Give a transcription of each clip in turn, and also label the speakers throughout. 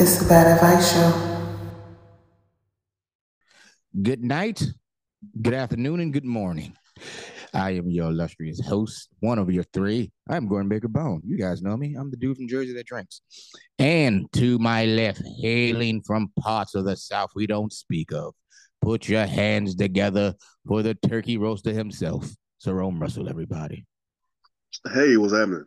Speaker 1: It's the Bad Advice Show.
Speaker 2: Good night, good afternoon, and good morning. I am your illustrious host, one of your three. I'm Gordon Baker Bone. You guys know me. I'm the dude from Jersey that drinks. And to my left, hailing from parts of the South we don't speak of, put your hands together for the turkey roaster himself, Cerrome Russell, everybody.
Speaker 3: Hey, what's happening?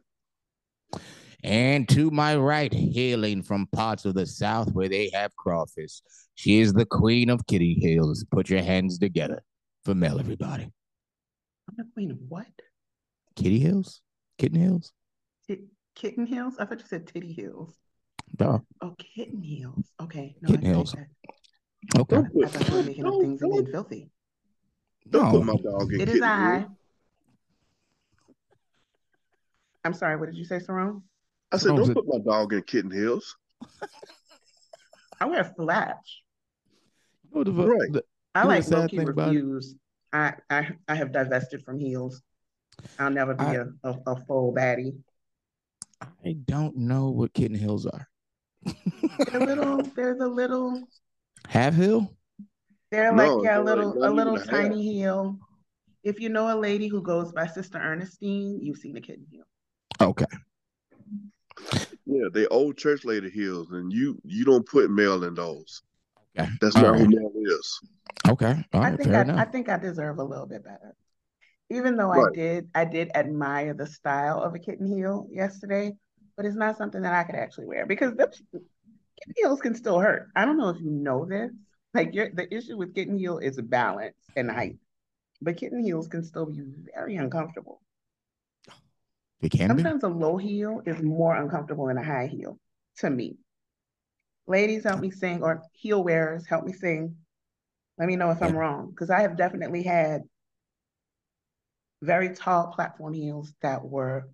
Speaker 2: And to my right, hailing from parts of the South where they have crawfish, she is the queen of kitty hills. Put your hands together for Mel, everybody.
Speaker 4: I'm the queen of what?
Speaker 2: Kitty Hills? Kitten Hills?
Speaker 4: Tit- kitten heels? I thought you said titty hills.
Speaker 2: Duh.
Speaker 4: Oh, kitten heels. Okay. No,
Speaker 2: Kitten
Speaker 4: I,
Speaker 2: heels.
Speaker 4: I,
Speaker 2: Okay.
Speaker 4: I
Speaker 3: put,
Speaker 4: thought you were making up
Speaker 3: don't,
Speaker 4: things and
Speaker 3: don't,
Speaker 4: being filthy.
Speaker 3: don't put
Speaker 2: No.
Speaker 3: my dog in
Speaker 4: It is
Speaker 3: kitten
Speaker 4: I.
Speaker 3: heels.
Speaker 4: I'm sorry. What did you say, Cerrome?
Speaker 3: I said, don't put my dog in kitten heels.
Speaker 4: I wear flats.
Speaker 2: You the-
Speaker 3: Right.
Speaker 2: the-
Speaker 4: I
Speaker 2: You know the
Speaker 4: like
Speaker 2: sad
Speaker 4: low key
Speaker 2: thing
Speaker 4: refuse. I, I I have divested from heels. I'll never be
Speaker 2: I-
Speaker 4: a, a, a full baddie.
Speaker 2: I don't know what Kitten Hills are.
Speaker 4: They're little. They're the little.
Speaker 2: Half Hill?
Speaker 4: They're
Speaker 3: No,
Speaker 4: like yeah, a
Speaker 3: they're like
Speaker 4: little
Speaker 3: not
Speaker 4: a little
Speaker 3: a half.
Speaker 4: tiny heel. If you know a lady who goes by Sister Ernestine, you've seen a kitten heel.
Speaker 2: Okay.
Speaker 3: Yeah, they old church lady heels, and you you don't put male in those.
Speaker 2: Okay.
Speaker 3: That's
Speaker 2: All
Speaker 3: not who
Speaker 2: right.
Speaker 3: male is.
Speaker 2: Okay. All
Speaker 4: I
Speaker 2: right.
Speaker 4: think
Speaker 2: Fair
Speaker 4: I,
Speaker 2: enough.
Speaker 4: I think I deserve a little bit better. Even though I did I did admire the style of a kitten heel yesterday, but it's not something that I could actually wear because the kitten heels can still hurt. I don't know if you know this. Like your the issue with kitten heel is balance and height. But kitten heels can still be very uncomfortable.
Speaker 2: It can be.
Speaker 4: Sometimes a low heel is more uncomfortable than a high heel to me. Ladies, help me sing, or heel wearers, help me sing. Let me know if I'm wrong, because I have definitely had very tall platform heels that were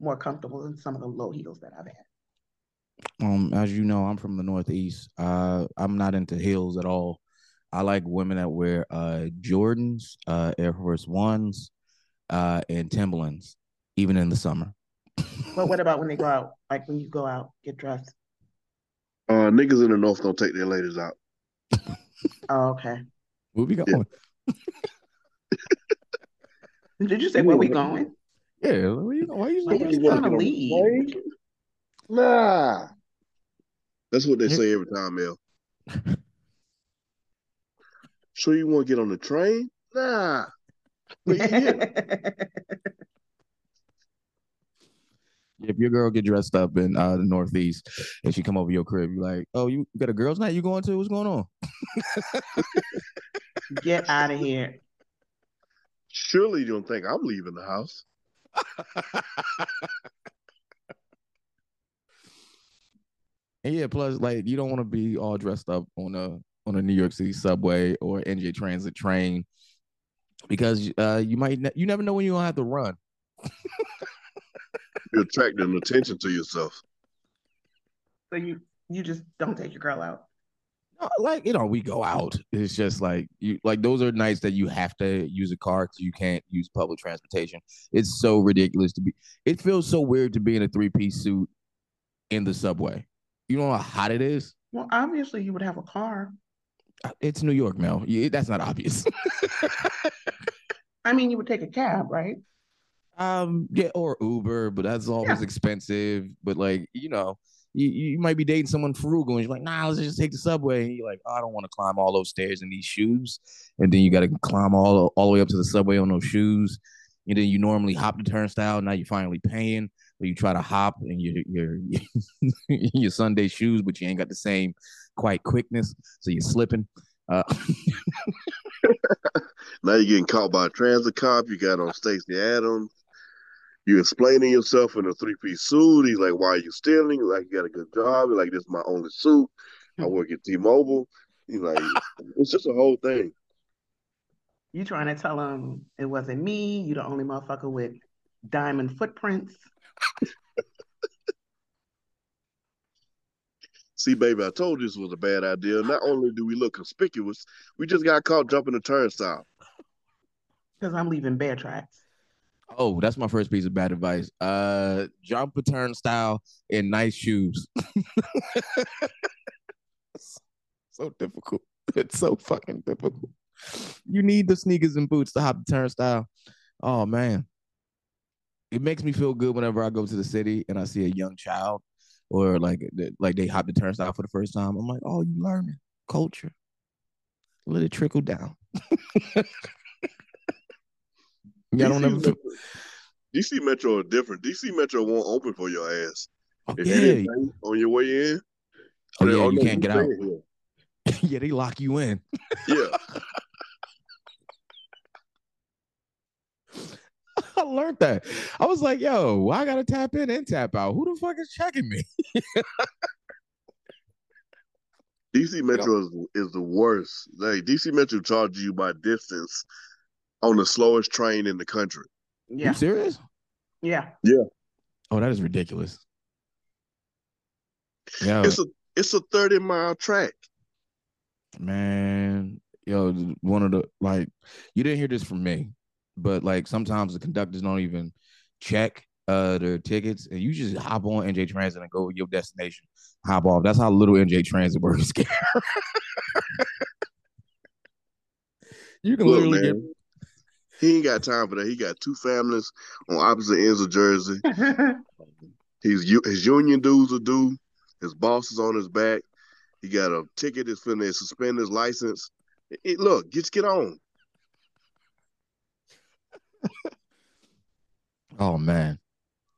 Speaker 4: more comfortable than some of the low heels that I've had.
Speaker 2: Um, as you know, I'm from the Northeast. Uh, I'm not into heels at all. I like women that wear uh Jordans, uh Air Force Ones, uh, and Timberlands, even in the summer.
Speaker 4: But what about when they go out? Like when you go out, get dressed.
Speaker 3: Uh, niggas in the north don't take their ladies out.
Speaker 4: Oh, okay.
Speaker 2: Where we going?
Speaker 4: Did you say where we going?
Speaker 2: Yeah, where you, why you
Speaker 4: Why
Speaker 2: saying
Speaker 4: you
Speaker 3: You wanna
Speaker 4: trying to
Speaker 3: get on the
Speaker 4: leave?
Speaker 3: Nah. That's what they say every time, Mel. Sure you want to get on the train? Nah. Where you here?
Speaker 2: if your girl get dressed up in uh the Northeast and she come over your crib, you like, oh, you got a girls' night you going to? What's going on?
Speaker 4: Get out of here.
Speaker 3: Surely you don't think I'm leaving the house.
Speaker 2: And yeah, plus like you don't want to be all dressed up on a on a New York City subway or NJ Transit train because uh you might ne- you never know when you're gonna have to run.
Speaker 3: You're attracting attention to yourself.
Speaker 4: So you you just don't take your girl out.
Speaker 2: No, Like you know, we go out. It's just like you like those are nights that you have to use a car because you can't use public transportation. It's so ridiculous to be. It feels so weird to be in a three piece suit in the subway. You know how hot it is.
Speaker 4: Well, obviously you would have a car.
Speaker 2: Uh, It's New York, Mel. Yeah, that's not obvious.
Speaker 4: I mean, you would take a cab, right?
Speaker 2: Um, yeah, or Uber, but that's always
Speaker 4: Yeah.
Speaker 2: expensive. But like, you know, you, you might be dating someone frugal and you're like, nah, let's just take the subway. And you're like, oh, I don't want to climb all those stairs in these shoes. And then you got to climb all all the way up to the subway on those shoes. And then you normally hop the turnstile. Now you're finally paying, but you try to hop and your your your Sunday shoes, but you ain't got the same quite quickness, so you're slipping. Uh,
Speaker 3: Now you're getting caught by a transit cop. You got on Stacy Adams. You explaining yourself in a three piece suit. He's like, "Why are you stealing?" You're like, "You got a good job." You're like, "This is my only suit. I hmm. work at T-Mobile." He's like, "It's just a whole thing."
Speaker 4: You trying to tell him it wasn't me. You the only motherfucker with diamond footprints.
Speaker 3: See, baby, I told you this was a bad idea. Not only do we look conspicuous, we just got caught jumping the turnstile.
Speaker 4: Because I'm leaving bear tracks.
Speaker 2: Oh, that's my first piece of bad advice. Uh, jump a turnstile in nice shoes. so difficult. It's so fucking difficult. You need the sneakers and boots to hop the turnstile. Oh man. It makes me feel good whenever I go to the city and I see a young child or like like they hop the turnstile for the first time. I'm like, oh, you learning culture. Let it trickle down. yeah, I don't ever
Speaker 3: DC Metro are different. DC Metro won't open for your ass.
Speaker 2: oh,
Speaker 3: If
Speaker 2: yeah.
Speaker 3: you on your way in,
Speaker 2: Oh, yeah, oh,
Speaker 3: you
Speaker 2: can't get out. yeah, they lock you in.
Speaker 3: Yeah,
Speaker 2: I learned that. I was like, yo, I gotta tap in and tap out. Who the fuck is checking me?
Speaker 3: DC Metro is, is the worst. Like DC Metro charges you by distance on the slowest train in the country.
Speaker 4: Yeah.
Speaker 2: You serious?
Speaker 4: Yeah. Yeah.
Speaker 2: Oh, that is ridiculous. Yeah,
Speaker 3: It's a it's a thirty mile track.
Speaker 2: man. Yo, one of the like you didn't hear this from me, but like sometimes the conductors don't even check uh their tickets and you just hop on NJ Transit and go to your destination. Hop off. That's how little NJ Transit works. you can
Speaker 3: Look,
Speaker 2: literally get
Speaker 3: man, he ain't got time for that. He got two families on opposite ends of Jersey. He's his union dues are due. His boss is on his back. He got a ticket that's finna suspend his license. It- look, just get on.
Speaker 2: Oh man.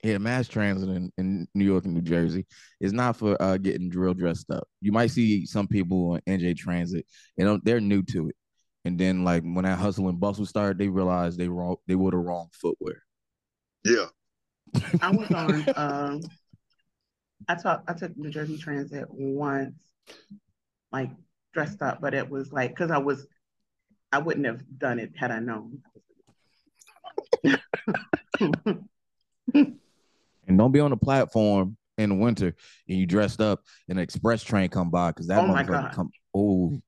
Speaker 2: Yeah, mass transit in, in New York and New Jersey is not for uh, getting drill dressed up. You might see some people on NJ Transit, you know, they're new to it. And then like when that hustle and bustle started, they realized they wrong they wore the wrong footwear.
Speaker 3: Yeah,
Speaker 4: I was on um I took I took New Jersey Transit once, like dressed up, but it was like because I was I wouldn't have done it had I known.
Speaker 2: And don't be on the platform in the winter and you dressed up and an express train come by because that
Speaker 4: Oh my
Speaker 2: motherfucker
Speaker 4: God.
Speaker 2: come oh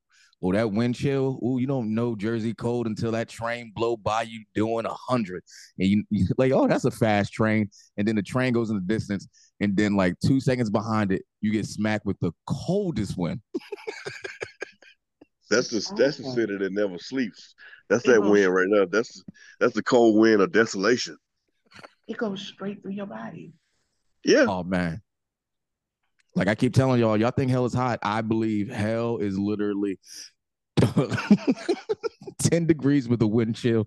Speaker 2: oh that wind chill. Oh, you don't know Jersey cold until that train blow by you doing a hundred. And you, you like, oh, that's a fast train. And then the train goes in the distance, and then like two seconds behind it, you get smacked with the coldest wind.
Speaker 3: that's the that's the city that never sleeps. That's
Speaker 4: It
Speaker 3: that
Speaker 4: goes-
Speaker 3: wind right now. That's that's the cold wind of desolation.
Speaker 4: It goes straight through your body.
Speaker 3: Yeah,
Speaker 2: Oh man. Like I keep telling y'all, y'all think hell is hot. I believe hell is literally 10 degrees with a wind chill.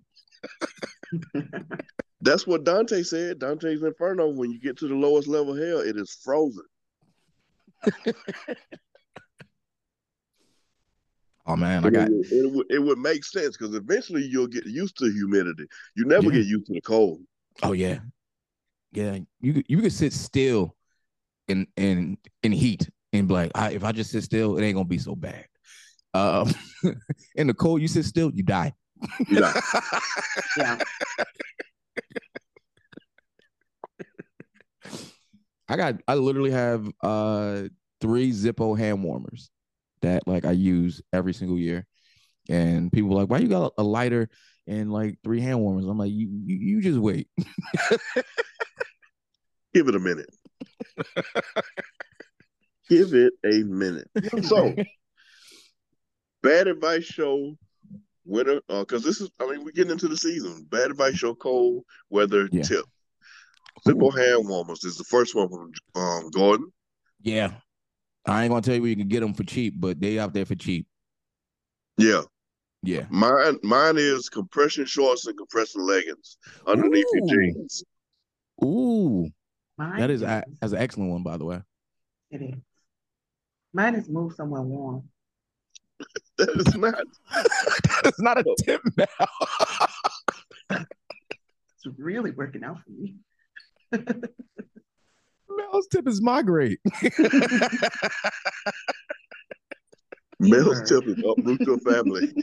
Speaker 3: that's what Dante said. Dante's Inferno. When you get to the lowest level of hell, it is frozen.
Speaker 2: Oh man, I got
Speaker 3: it, would- it, would, it would make sense because eventually you'll get used to humidity. You never
Speaker 2: Yeah.
Speaker 3: get used to the cold.
Speaker 2: oh yeah. Yeah. You you could sit still in in in heat and be like, I, if I just sit still, it ain't gonna be so bad. Um in the cold, you sit still, you die.
Speaker 3: You know,
Speaker 4: Yeah.
Speaker 2: I got I literally have uh three Zippo hand warmers that like I use every single year. And people are like, why you got a lighter and like three hand warmers? I'm like, you you, you just wait.
Speaker 3: give it a minute. give it a minute. So, bad advice show winter because this is I mean we're getting into the season. Bad advice show cold weather
Speaker 2: Yeah.
Speaker 3: tip. Simple hand warmers is the first one from um, Gordon.
Speaker 2: Yeah. I ain't gonna tell you where you can get them for cheap, but they out there for cheap.
Speaker 3: Yeah,
Speaker 2: Yeah.
Speaker 3: mine mine is compression shorts and compression leggings underneath your jeans.
Speaker 2: Ooh,
Speaker 4: Mine
Speaker 2: that is a, that's an excellent one, by the way.
Speaker 4: it is. Mine is move somewhere warm.
Speaker 3: That is not.
Speaker 2: That's not a oh. tip now.
Speaker 4: It's really working out for me.
Speaker 2: Mel's tip is migrate.
Speaker 3: Mel's tip is uproot your family.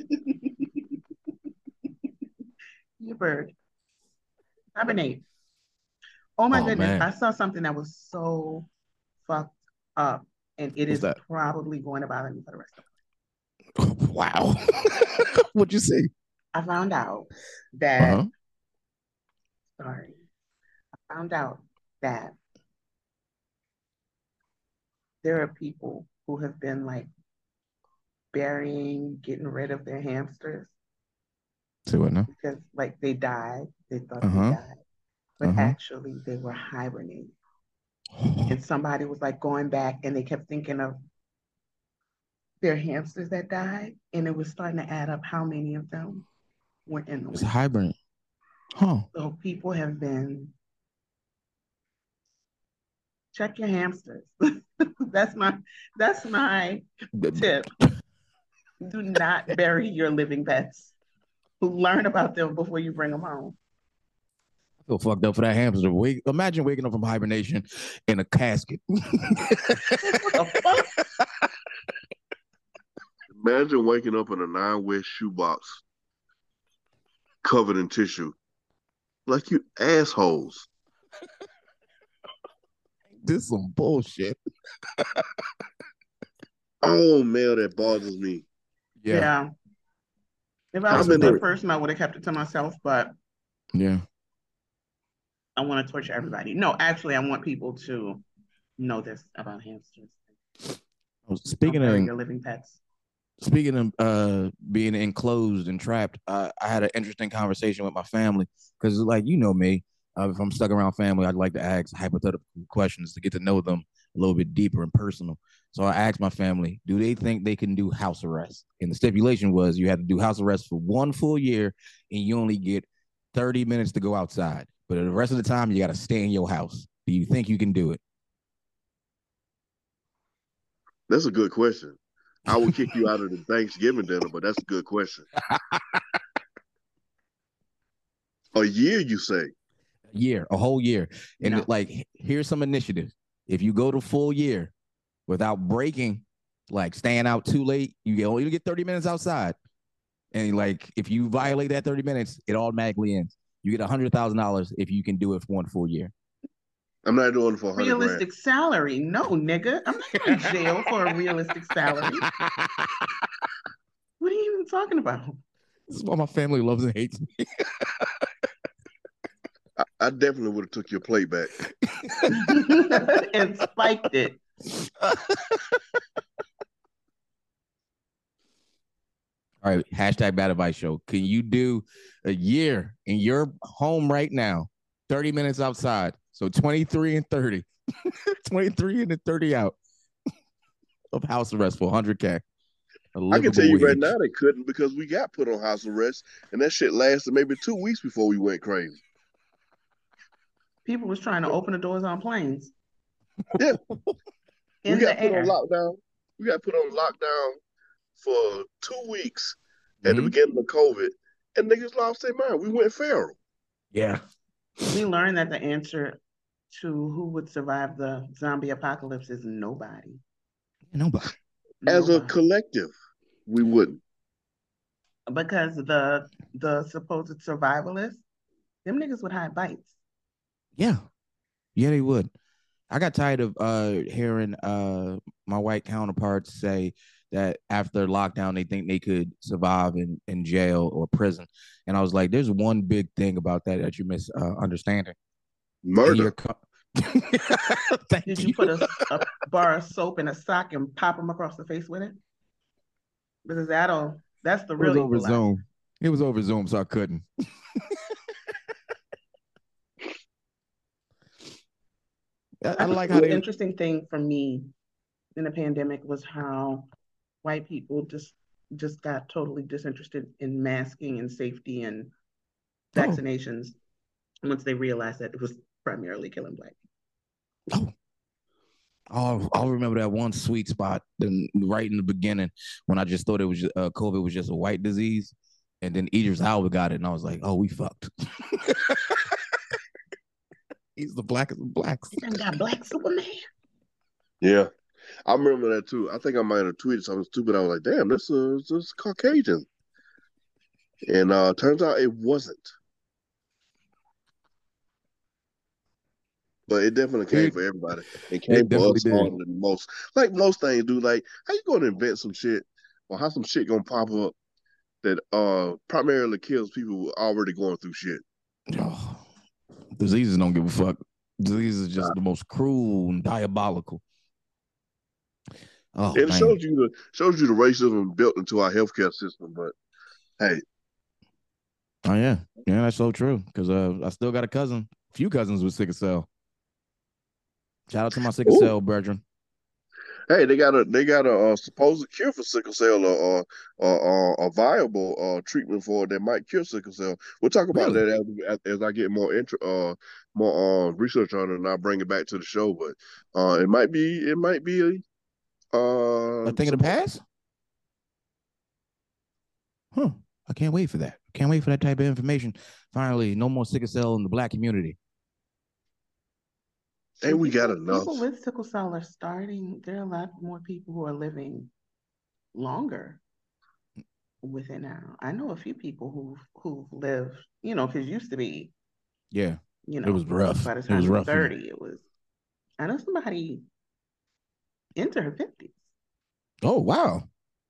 Speaker 4: You bird. Hibernate. Oh my
Speaker 2: Oh,
Speaker 4: goodness.
Speaker 2: man.
Speaker 4: I saw something that was so fucked up. And it
Speaker 2: What's
Speaker 4: is
Speaker 2: that?
Speaker 4: probably going to bother me for the rest of my
Speaker 2: wow. What'd you see?
Speaker 4: I found out that
Speaker 2: Uh-huh.
Speaker 4: sorry. I found out that there are people who have been like burying, getting rid of their hamsters
Speaker 2: Say what now?
Speaker 4: because like they died, they thought
Speaker 2: Uh-huh.
Speaker 4: they died, but
Speaker 2: Uh-huh.
Speaker 4: actually they were hibernating. And somebody was like going back and they kept thinking of their hamsters that died, and it was starting to add up how many of them were in the
Speaker 2: It's hibernate. Huh.
Speaker 4: So people have been check your hamsters. that's my that's my tip. Do not bury your living pets. Learn about them before you bring them home.
Speaker 2: I feel fucked up for that hamster. Wake, imagine waking up from hibernation in a casket.
Speaker 4: The fuck?
Speaker 3: Imagine waking up in a nine way shoebox covered in tissue. Like you assholes.
Speaker 2: this some bullshit.
Speaker 3: Oh man, that bothers me.
Speaker 2: Yeah.
Speaker 4: Yeah. If I
Speaker 3: How
Speaker 4: was a good person, I would have kept it to myself, but
Speaker 2: Yeah.
Speaker 4: I want to torture everybody. No, actually, I want people to know this about hamsters. Oh, speaking
Speaker 2: of
Speaker 4: your living pets.
Speaker 2: Speaking of uh being enclosed and trapped, uh, I had an interesting conversation with my family because, like you know me, uh, if I'm stuck around family, I'd like to ask hypothetical questions to get to know them a little bit deeper and personal. So I asked my family, do they think they can do house arrest? And the stipulation was you had to do house arrest for one full year, and you only get 30 minutes to go outside, but the rest of the time you got to stay in your house. Do you think you can do it?
Speaker 3: That's a good question. I will kick you out of the Thanksgiving dinner, but that's a good question. a year, you say?
Speaker 2: A year, a whole year. And
Speaker 4: No.
Speaker 2: like, here's some initiative. If you go to full year without breaking, like staying out too late, you get only get 30 minutes outside. And like, if you violate that 30 minutes, it automatically ends. You get a hundred thousand dollars if you can do it for one full year.
Speaker 3: I'm not doing it for a hundred grand.
Speaker 4: Realistic salary. No, nigga. I'm not going to jail for a realistic salary. What are you even talking about?
Speaker 2: This is why my family loves and hates me.
Speaker 3: I, I definitely would have took your plate back.
Speaker 4: and spiked it.
Speaker 2: All right, hashtag bad advice show. Can you do a year in your home right now? 30 minutes outside. So 23 and 30. 23 and 30 out of house arrest for 100K.
Speaker 3: I can tell you
Speaker 2: livable
Speaker 3: right now they couldn't because we got put on house arrest, and that shit lasted maybe two weeks before we went crazy.
Speaker 4: People was trying to open the doors on planes.
Speaker 3: Yeah.
Speaker 4: In
Speaker 3: we got
Speaker 4: the
Speaker 3: put
Speaker 4: air.
Speaker 3: on lockdown. We got put on lockdown for two weeks at the
Speaker 2: Mhm.
Speaker 3: beginning of COVID, and niggas lost their mind. We went feral.
Speaker 2: Yeah.
Speaker 4: We learned that the answer to who would survive the zombie apocalypse is nobody.
Speaker 2: Nobody.
Speaker 3: As a collective, we wouldn't.
Speaker 4: because the the supposed survivalists, them niggas would hide bites.
Speaker 2: Yeah. Yeah, they would. I got tired of uh hearing uh my white counterparts say that after lockdown they think they could survive in, in jail or prison. And I was like, there's one big thing about that that you miss uh, understanding. In
Speaker 3: Murder.
Speaker 2: Your co- Thank
Speaker 4: Did you put a, a bar of soap in a sock and pop them across the face with it? Because that'll that's the
Speaker 2: It was
Speaker 4: real
Speaker 2: over
Speaker 4: equalizer.
Speaker 2: Zoom. It was over Zoom, so I couldn't. I, I
Speaker 4: I think
Speaker 2: like
Speaker 4: the
Speaker 2: how they
Speaker 4: interesting thing for me in the pandemic was how white people just just got totally disinterested in masking and safety and
Speaker 2: Oh.
Speaker 4: vaccinations once they realized that it was primarily killing black people.
Speaker 2: Oh, I'll remember that one sweet spot then right in the beginning when I just thought it was ju- uh, COVID was just a white disease, and then Idris Elba got it, and I was like, oh, we fucked. He's the blackest of blacks.
Speaker 4: They done got black Superman.
Speaker 3: Yeah. I remember that too. I think I might have tweeted something stupid. I was like, damn, this is this is Caucasian. And uh turns out it wasn't. But it definitely came
Speaker 2: It-
Speaker 3: for everybody. It came for
Speaker 2: definitely
Speaker 3: us harder than most. Like most things do. Like, how you gonna invent some shit or how some shit gonna pop up that uh primarily kills people who are already going through shit?
Speaker 2: Oh, diseases don't give a fuck. Disease is just the most cruel and diabolical. Oh,
Speaker 3: it
Speaker 2: man.
Speaker 3: shows you the shows you the racism built into our healthcare system. But hey,
Speaker 2: Oh yeah, yeah, that's so true. Because uh, I still got a cousin, few cousins with sickle cell. Shout out to my sickle
Speaker 3: Ooh.
Speaker 2: cell brethren.
Speaker 3: hey, they got a they got a uh, supposed cure for sickle cell or or, or, or a viable uh, treatment for it that might cure sickle cell. We'll talk about
Speaker 2: Really?
Speaker 3: that as, as I get more intro, uh, more uh, research on it, and I'll bring it back to the show. But uh, it might be it might be a uh,
Speaker 2: A thing of the past. Huh. I can't wait for that. Can't wait for that type of information. Finally, no more sickle cell in the black community.
Speaker 3: And we got
Speaker 4: People-
Speaker 3: enough.
Speaker 4: People with sickle cell are starting. There are a lot more people who are living longer with it now. I know a few people who who've lived, you know, because used to be,
Speaker 2: Yeah.
Speaker 4: you know, it
Speaker 2: was rough.
Speaker 4: By the
Speaker 2: It
Speaker 4: time
Speaker 2: was
Speaker 4: you were
Speaker 2: rough for me.
Speaker 4: thirty, it was. I know somebody into her fifties.
Speaker 2: Oh wow.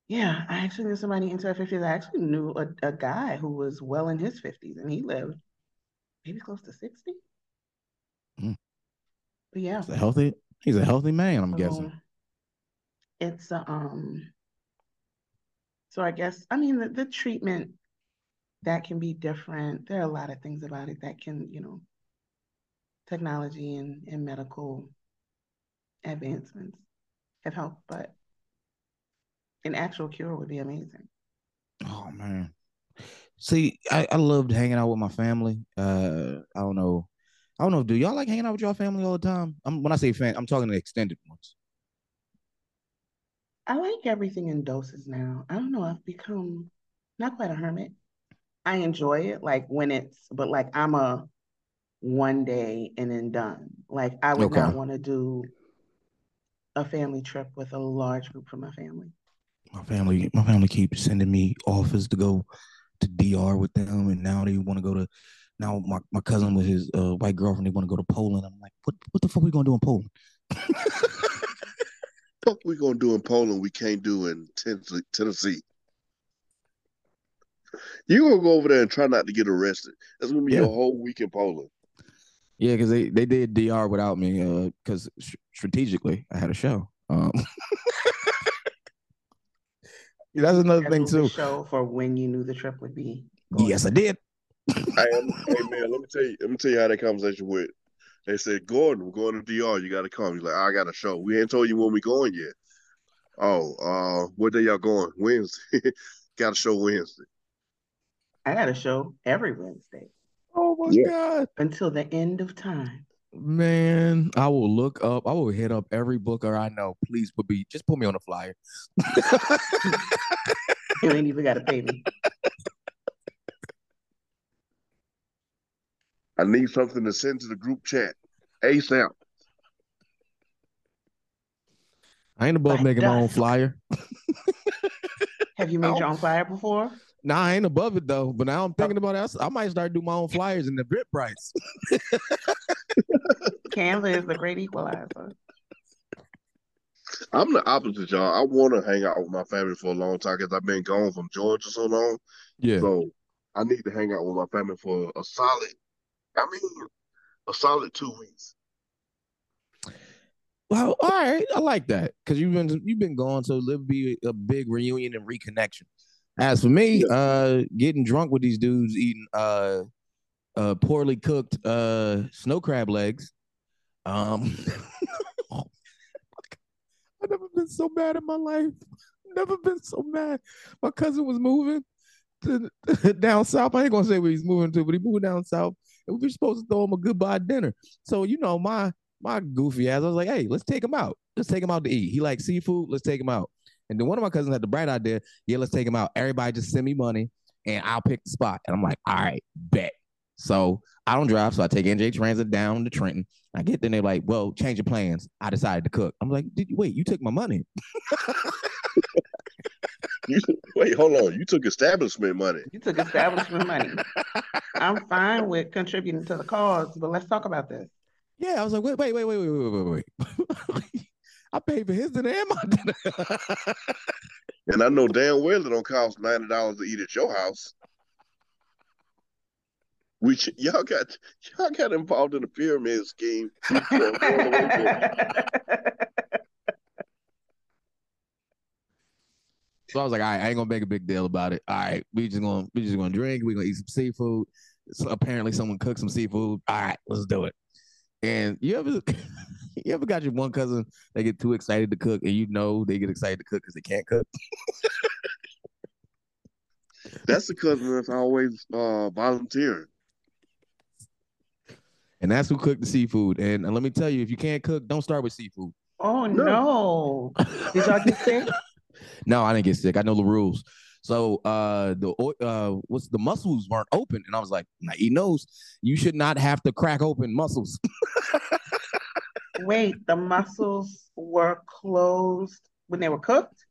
Speaker 4: Yeah, I actually knew somebody into her fifties. I actually knew a, a guy who was well in his fifties, and he lived maybe close to sixty.
Speaker 2: Mm.
Speaker 4: Yeah.
Speaker 2: He's a healthy. He's a healthy man. I'm
Speaker 4: So,
Speaker 2: guessing.
Speaker 4: It's a, um. So I guess I mean the, the treatment that can be different. There are a lot of things about it that can you know. Technology and, and medical advancements have helped, but an actual cure would be amazing.
Speaker 2: Oh man. See, I, I loved hanging out with my family. Uh, I don't know. I don't know. Do y'all like hanging out with your family all the time? I'm, when I say fan, I'm talking the extended ones.
Speaker 4: I like everything in doses now. I don't know. I've become not quite a hermit. I enjoy it, like when it's, but like I'm a one day and then done. Like I would
Speaker 2: Okay.
Speaker 4: not want to do a family trip with a large group from my family.
Speaker 2: My family, my family keeps sending me offers to go to DR with them, and now they want to go to. Now my, my cousin with his uh, white girlfriend, they want to go to Poland. I'm like, what what the fuck we gonna do in Poland?
Speaker 3: fuck we gonna do in Poland we can't do in Tennessee. Tennessee. You gonna go over there and try not to get arrested. That's gonna be
Speaker 2: Yeah.
Speaker 3: your whole week in Poland.
Speaker 2: Yeah, because they, they did DR without me. Because strategically, I had a show. Um, yeah, that's another thing too.
Speaker 4: Show for when you knew the trip would be.
Speaker 2: Yes, I did.
Speaker 3: I am, hey man, let me tell you, let me tell you how that conversation went. They said, Gordon, we're going to DR. You got to come. He's like, I got a show. We ain't told you when we going yet. Oh, uh, what day y'all going? Wednesday. got a show Wednesday.
Speaker 4: I got a show every Wednesday
Speaker 2: Oh my
Speaker 3: Yeah.
Speaker 2: god,
Speaker 4: until the end of time.
Speaker 2: man! I will look up. I will hit up every booker I know. Please put me, just put me on a flyer.
Speaker 4: You ain't even got to pay me.
Speaker 3: I need something to send to the group chat ASAP.
Speaker 2: I ain't above
Speaker 4: Like
Speaker 2: making my own flyer.
Speaker 4: Have you made
Speaker 2: Oh.
Speaker 4: your own flyer before?
Speaker 2: Nah, I ain't above it though. But now I'm oh. thinking about it. I might start doing my own flyers in the bit price.
Speaker 4: Canva is the great equalizer.
Speaker 3: I'm the opposite, y'all. I want to hang out with my family for a long time because I've been gone from Georgia so long.
Speaker 2: Yeah.
Speaker 3: So I need to hang out with my family for a solid, I mean, a solid two weeks.
Speaker 2: Well, all right, I like that because you've been you've been gone, so it'll be a big reunion and reconnection. As for me, uh, getting drunk with these dudes eating uh, uh, poorly cooked uh snow crab legs. Um, I've never been so mad in my life. Never been so mad. My cousin was moving to down south. I ain't gonna say where he's moving to, but he moved down south, and we were supposed to throw him a goodbye dinner. So you know, my my goofy ass, I was like, hey, let's take him out. Let's take him out to eat. He likes seafood. Let's take him out. And then one of my cousins had the bright idea, yeah, let's take him out. Everybody just send me money and I'll pick the spot. And I'm like, all right, bet. So I don't drive, so I take NJ Transit down to Trenton. I get there, and they're like, well, change your plans. I decided to cook. I'm like, did you wait? You took my money.
Speaker 3: You, wait, hold on. You took establishment money.
Speaker 4: You took establishment money. I'm fine with contributing to the cause, but let's talk about this.
Speaker 2: Yeah, I was like, wait, wait, wait, wait, wait, wait, wait, wait. I paid for his dinner and my dinner.
Speaker 3: And I know damn well it don't cost ninety dollars to eat at your house. Which y'all got y'all got involved in a pyramid scheme.
Speaker 2: So I was like, all right, I ain't gonna make a big deal about it. All right, we just gonna we just gonna drink. We gonna eat some seafood. So apparently, someone cooked some seafood. All right, let's do it. And you ever you ever got your one cousin they get too excited to cook, and you know they get excited to cook because they can't cook.
Speaker 3: That's the cousin that's always uh, volunteering.
Speaker 2: And that's who cooked the seafood. And, and let me tell you, if you can't cook, don't start with seafood.
Speaker 4: Oh no! Did y'all get sick?
Speaker 2: No, I didn't get sick. I know the rules. So uh the uh what's the mussels weren't open. And I was like, now he knows you should not have to crack open mussels.
Speaker 4: Wait, the mussels were closed when they were cooked.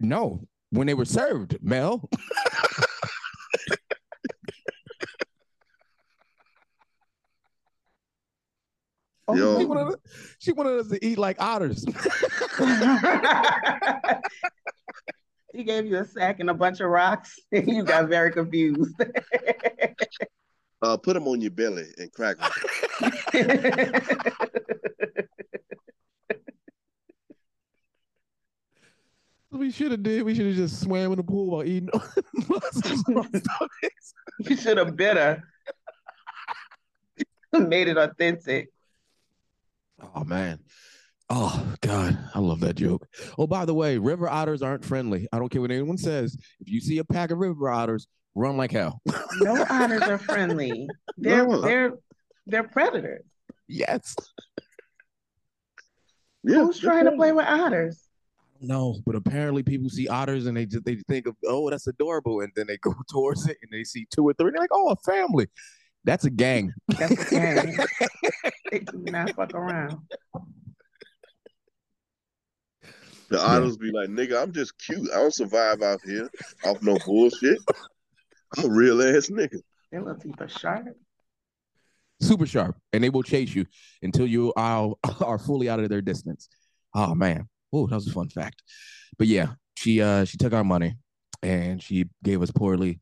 Speaker 2: no, when they were served, Mel.
Speaker 4: Oh,
Speaker 3: Yo.
Speaker 2: She wanted, she wanted us to eat like otters.
Speaker 4: he gave you a sack and a bunch of rocks, and you got very confused.
Speaker 3: Uh, put them on your belly and crack them.
Speaker 2: we should have did. We should have just swam in the pool while eating mussels. on our stomachs.
Speaker 4: you should have better made it authentic.
Speaker 2: Oh man. Oh God, I love that joke. Oh, by the way, river otters aren't friendly. I don't care what anyone says. If you see a pack of river otters, run like hell.
Speaker 4: No otters are friendly. They're
Speaker 3: No.
Speaker 4: Uh, they're they're predators.
Speaker 2: yes.
Speaker 3: Yeah,
Speaker 4: Who's trying to play with otters?
Speaker 2: No, but apparently people see otters and they just they think of oh that's adorable, and then they go towards it and they see two or three. They're like, oh, a family. That's a gang.
Speaker 4: That's a gang. they do not fuck around.
Speaker 3: The idols be like, nigga, I'm just cute. I don't survive out here off no bullshit. I'm a real ass nigga.
Speaker 4: Their little teeth are sharp.
Speaker 2: super sharp, and they will chase you until you are, are fully out of their distance. Oh man, oh that was a fun fact. But yeah, she uh she took our money and she gave us poorly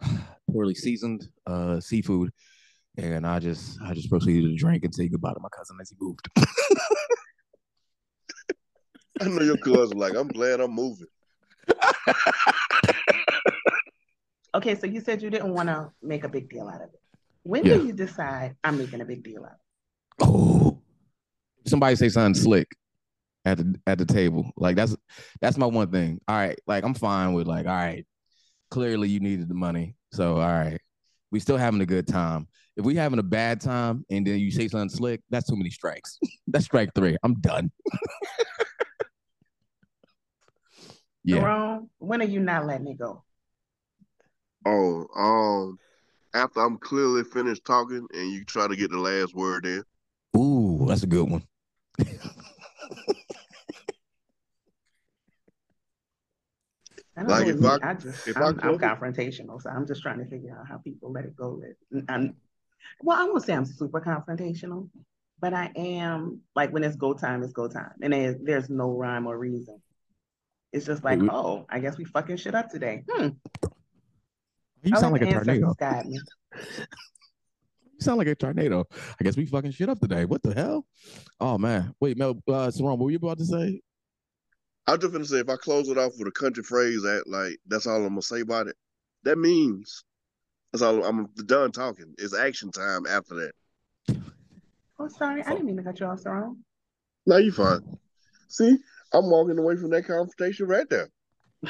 Speaker 2: poorly seasoned uh seafood, and I just I just proceeded to drink and say goodbye to my cousin as he moved.
Speaker 3: I know your cousin like, I'm glad I'm moving.
Speaker 4: Okay, so you said you didn't want to make a big deal out of it. When
Speaker 2: Yeah.
Speaker 4: do you decide I'm making a big deal out of it?
Speaker 2: oh, somebody say something slick at the at the table. Like that's that's my one thing. All right, like I'm fine with like, all right, clearly you needed the money, so all right, we still having a good time. If we having a bad time and then you say something slick, that's too many strikes. that's strike three. I'm done. yeah.
Speaker 4: Cerrome, when are you not letting it go?
Speaker 3: Oh, um, after I'm clearly finished talking and you try to get the last word in.
Speaker 2: Ooh, that's a good one.
Speaker 4: I don't
Speaker 3: Like,
Speaker 4: know
Speaker 3: if
Speaker 4: me,
Speaker 3: I-
Speaker 4: I just
Speaker 3: if I
Speaker 4: I'm, I'm confrontational, so I'm just trying to figure out how people let it go. That I'm, well, I won't say I'm super confrontational, but I am like when it's go time, it's go time, and there's there's no rhyme or reason. It's just like,
Speaker 2: Wait, we-
Speaker 4: oh, I guess we fucking shit up today. Hmm.
Speaker 2: You sound
Speaker 4: let
Speaker 2: like a tornado. You sound like a tornado. I guess we fucking shit up today. What the hell? Oh man. Wait, Mel, uh, Cerrome, what were you about to say?
Speaker 3: I was just gonna say if I close it off with a country phrase that like that's all I'm gonna say about it, that means that's all I'm done talking. It's action time after that.
Speaker 4: Oh, sorry, I didn't mean to cut you off, Cerrome.
Speaker 3: No, you're fine. See, I'm walking away from that confrontation right there.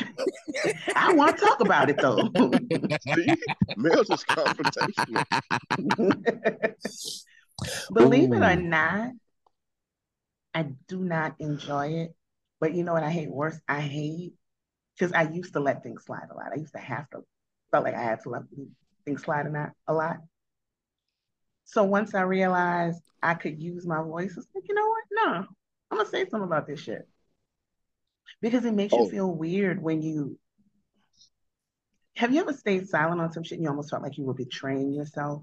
Speaker 4: I want to talk about it though.
Speaker 3: See, Mel's is confrontational.
Speaker 4: Believe it or not, I do not enjoy it. But you know what I hate worse? I hate because I used to let things slide a lot. I used to have to felt like I had to let things slide a lot. A lot. So once I realized I could use my voice, it's like, you know what? No, I'm gonna say something about this shit because it makes
Speaker 3: Oh.
Speaker 4: you feel weird when you. Have you ever stayed silent on some shit and you almost felt like you were betraying yourself?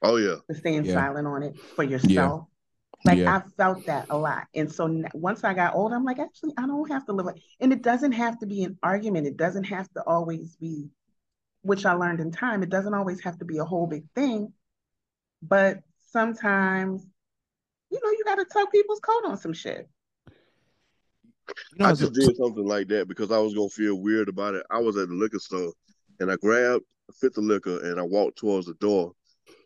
Speaker 3: Oh yeah.
Speaker 4: for staying
Speaker 2: Yeah.
Speaker 4: silent on it for yourself. Like
Speaker 2: Yeah.
Speaker 4: I felt that a lot. And so once I got older, I'm like, actually, I don't have to live like, and it doesn't have to be an argument. It doesn't have to always be, which I learned in time, it doesn't always have to be a whole big thing. But sometimes, you know, you got to tug people's coat on some shit.
Speaker 2: You know,
Speaker 3: I just did something like that because I was gonna feel weird about it. I was at the liquor store and I grabbed a fifth of liquor and I walked towards the door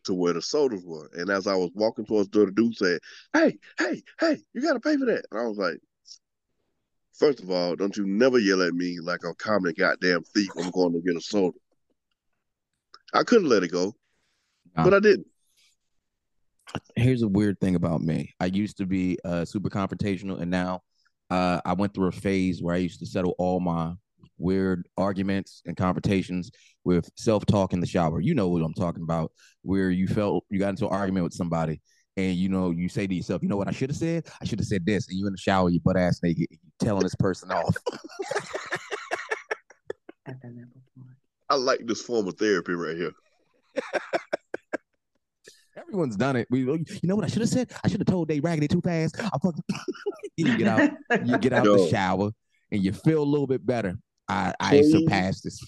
Speaker 3: to where the sodas were. And as I was walking towards the door, the dude said, Hey, hey, hey, you gotta pay for that. And I was like, First of all, don't you never yell at me like I'm common goddamn thief. I'm going to get a soda. I couldn't let it go, but I didn't.
Speaker 2: here's a weird thing about me. I used to be uh, super confrontational, and now uh, I went through a phase where I used to settle all my weird arguments and confrontations with self-talk in the shower. You know what I'm talking about, where you felt you got into an argument with somebody, and you know you say to yourself, you know what I should have said? I should have said this, and you in the shower, you butt ass naked, and you telling this person off.
Speaker 4: I've done that before.
Speaker 3: I like this form of therapy right here.
Speaker 2: Everyone's done it. We, you know what I should have said? I should have told they raggedy too fast. I fucking you get out, you get out the shower, and you feel a little bit better. I I
Speaker 3: Please.
Speaker 2: surpassed this.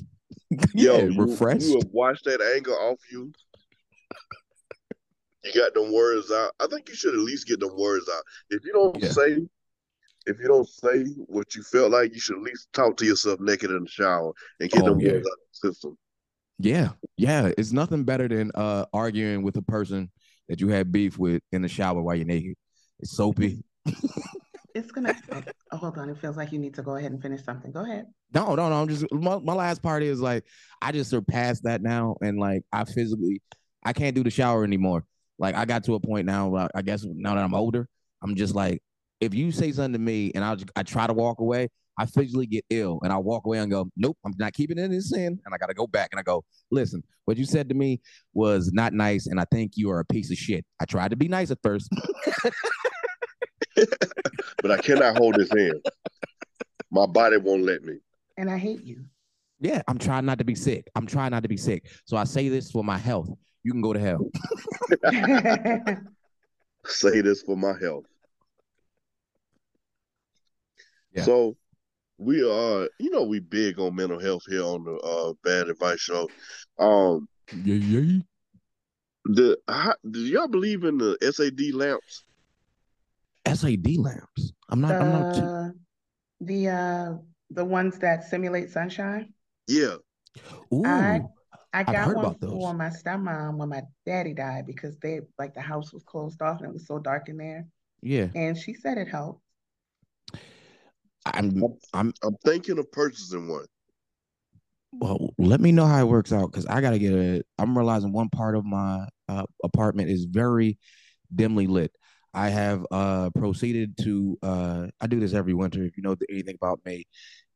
Speaker 3: Yo,
Speaker 2: yeah,
Speaker 3: you,
Speaker 2: refreshed.
Speaker 3: you have washed that anger off you. You got them words out. I think you should at least get them words out. If you don't
Speaker 2: Yeah.
Speaker 3: say, if you don't say what you felt like, you should at least talk to yourself naked in the shower and get
Speaker 2: Oh,
Speaker 3: them
Speaker 2: yeah.
Speaker 3: words out of the system.
Speaker 2: Yeah, yeah. It's nothing better than uh arguing with a person that you had beef with in the shower while you're naked. It's soapy.
Speaker 4: It's gonna. Oh, hold on. It feels like you need to go ahead and finish something. Go ahead.
Speaker 2: No, no, no. I'm just my, my last part is like I just surpassed that now, and like I physically I can't do the shower anymore. Like I got to a point now. where I guess now that I'm older, I'm just like if you say something to me and I just, I try to walk away, I physically get ill, and I walk away and go, nope, I'm not keeping it in sin, and I got to go back and I go, listen, what you said to me was not nice, and I think you are a piece of shit. I tried to be nice at first.
Speaker 3: But I cannot hold this in. My body won't let me.
Speaker 4: And I hate you.
Speaker 2: Yeah, I'm trying not to be sick. I'm trying not to be sick. So I say this for my health. You can go to hell.
Speaker 3: Say this for my health.
Speaker 2: Yeah.
Speaker 3: So we are, you know, we big on mental health here on the uh, Bad Advice Show. Um,
Speaker 2: Yeah, yeah.
Speaker 3: the how, do y'all believe in the SAD lamps?
Speaker 2: SAD lamps. I'm not. I'm not. Too,
Speaker 4: the uh, the ones that simulate sunshine.
Speaker 3: Yeah.
Speaker 2: ooh,
Speaker 4: I- I
Speaker 2: I've
Speaker 4: got
Speaker 2: heard
Speaker 4: one
Speaker 2: about those.
Speaker 4: for my stepmom when my daddy died because they like the house was closed off and it was so dark in there.
Speaker 2: yeah.
Speaker 4: And she said it helped.
Speaker 2: I'm. I'm.
Speaker 3: I'm thinking of purchasing one.
Speaker 2: Well, let me know how it works out because I gotta get a. I'm realizing one part of my uh, apartment is very dimly lit. I have uh proceeded to uh I do this every winter. If you know anything about me,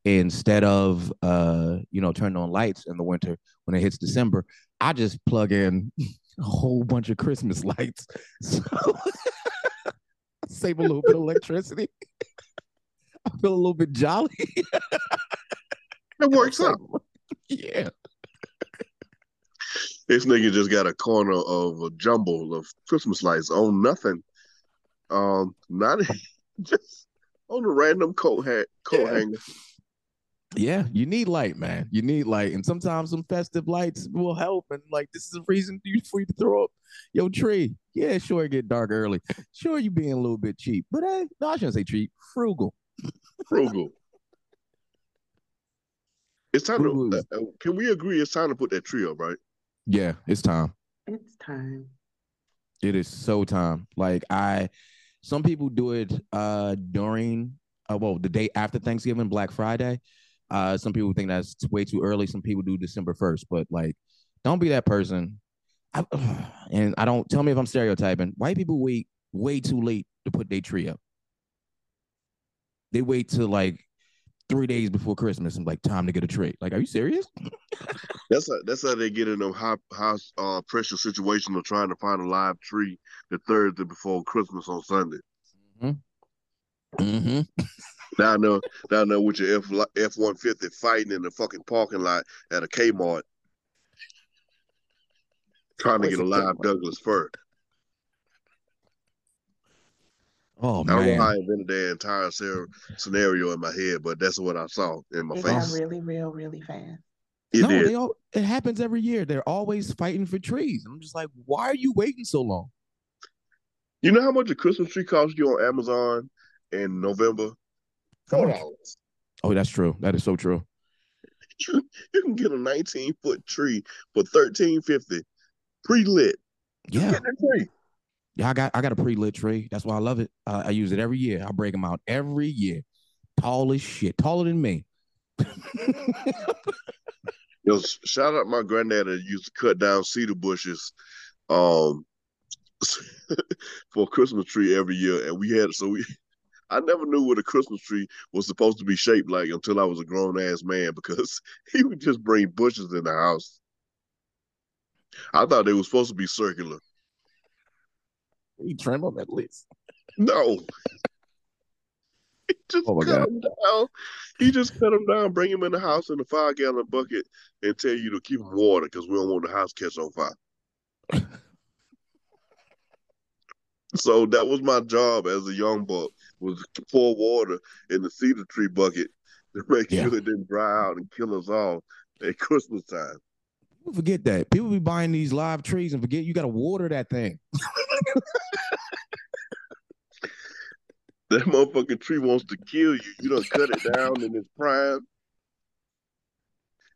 Speaker 2: instead of uh you know turning on lights in the winter when it hits December, I just plug in a whole bunch of Christmas lights. So save a little bit of electricity. I feel a little bit jolly.
Speaker 3: It works out.
Speaker 2: Yeah.
Speaker 3: This nigga just got a corner of a jumble of Christmas lights on nothing. Um, not just on a random coat hat, coat
Speaker 2: Yeah.
Speaker 3: hanger.
Speaker 2: Yeah, you need light, man. You need light, and sometimes some festive lights will help. And like, this is a reason for you to throw up your tree. Yeah, sure, it get dark early. Sure, you being a little bit cheap, but hey, no, I shouldn't say cheap. Frugal.
Speaker 3: Frugal. It's time
Speaker 2: Frugal
Speaker 3: to. uh, uh, can we agree? It's time to put that tree up, right?
Speaker 2: Yeah, it's time.
Speaker 4: It's time.
Speaker 2: It is so time. Like I, some people do it uh during uh, well the day after Thanksgiving, Black Friday. Uh, some people think that's way too early. Some people do December first, but like, don't be that person. I, and I don't tell me if I'm stereotyping. White people wait way too late to put their tree up. They wait till like three days before Christmas and like time to get a tree. Like, are you serious?
Speaker 3: That's how, that's how they get in them high high uh, pressure situation of trying to find a live tree the Thursday before Christmas on Sunday.
Speaker 2: Mm-hmm.
Speaker 3: Down there, down there with your F F one fifty fighting in the fucking parking lot at a Kmart, trying to get a
Speaker 2: a
Speaker 3: live Douglas fir.
Speaker 2: Oh man.
Speaker 3: I don't know how. I invented that entire ser- scenario in my head, but that's what I saw in my
Speaker 4: It
Speaker 3: face.
Speaker 4: got really real, really fast.
Speaker 3: It
Speaker 2: no,
Speaker 3: did.
Speaker 2: they all it happens every year. They're always fighting for trees. I'm just like, why are you waiting so long?
Speaker 3: You know how much a Christmas tree costs you on Amazon in November?
Speaker 2: How
Speaker 3: Four dollars.
Speaker 2: Oh, that's true. That is so true.
Speaker 3: You, you can get a 19 foot tree for 1350 pre lit.
Speaker 2: Yeah. Yeah, I got I got a pre-lit tree. That's why I love it. Uh, I use it every year. I break them out every year. Tall as shit, taller than me.
Speaker 3: Yo, shout out my granddad that used to cut down cedar bushes um for a Christmas tree every year. And we had so we I never knew what a Christmas tree was supposed to be shaped like until I was a grown ass man because he would just bring bushes in the house. I thought they were supposed to be circular.
Speaker 2: You trim them at least.
Speaker 3: No. He just
Speaker 2: Oh my
Speaker 3: cut
Speaker 2: God.
Speaker 3: them down. He just cut them down, bring him in the house in a five gallon bucket, and tell you to keep him watered because we don't want the house catch on fire. so that was my job as a young buck was to pour water in the cedar tree bucket to make
Speaker 2: Yeah.
Speaker 3: sure it didn't dry out and kill us all at Christmas time.
Speaker 2: People forget that. People be buying these live trees and forget you got to water that thing.
Speaker 3: That motherfucking tree wants to kill you. You don't cut it down in its prime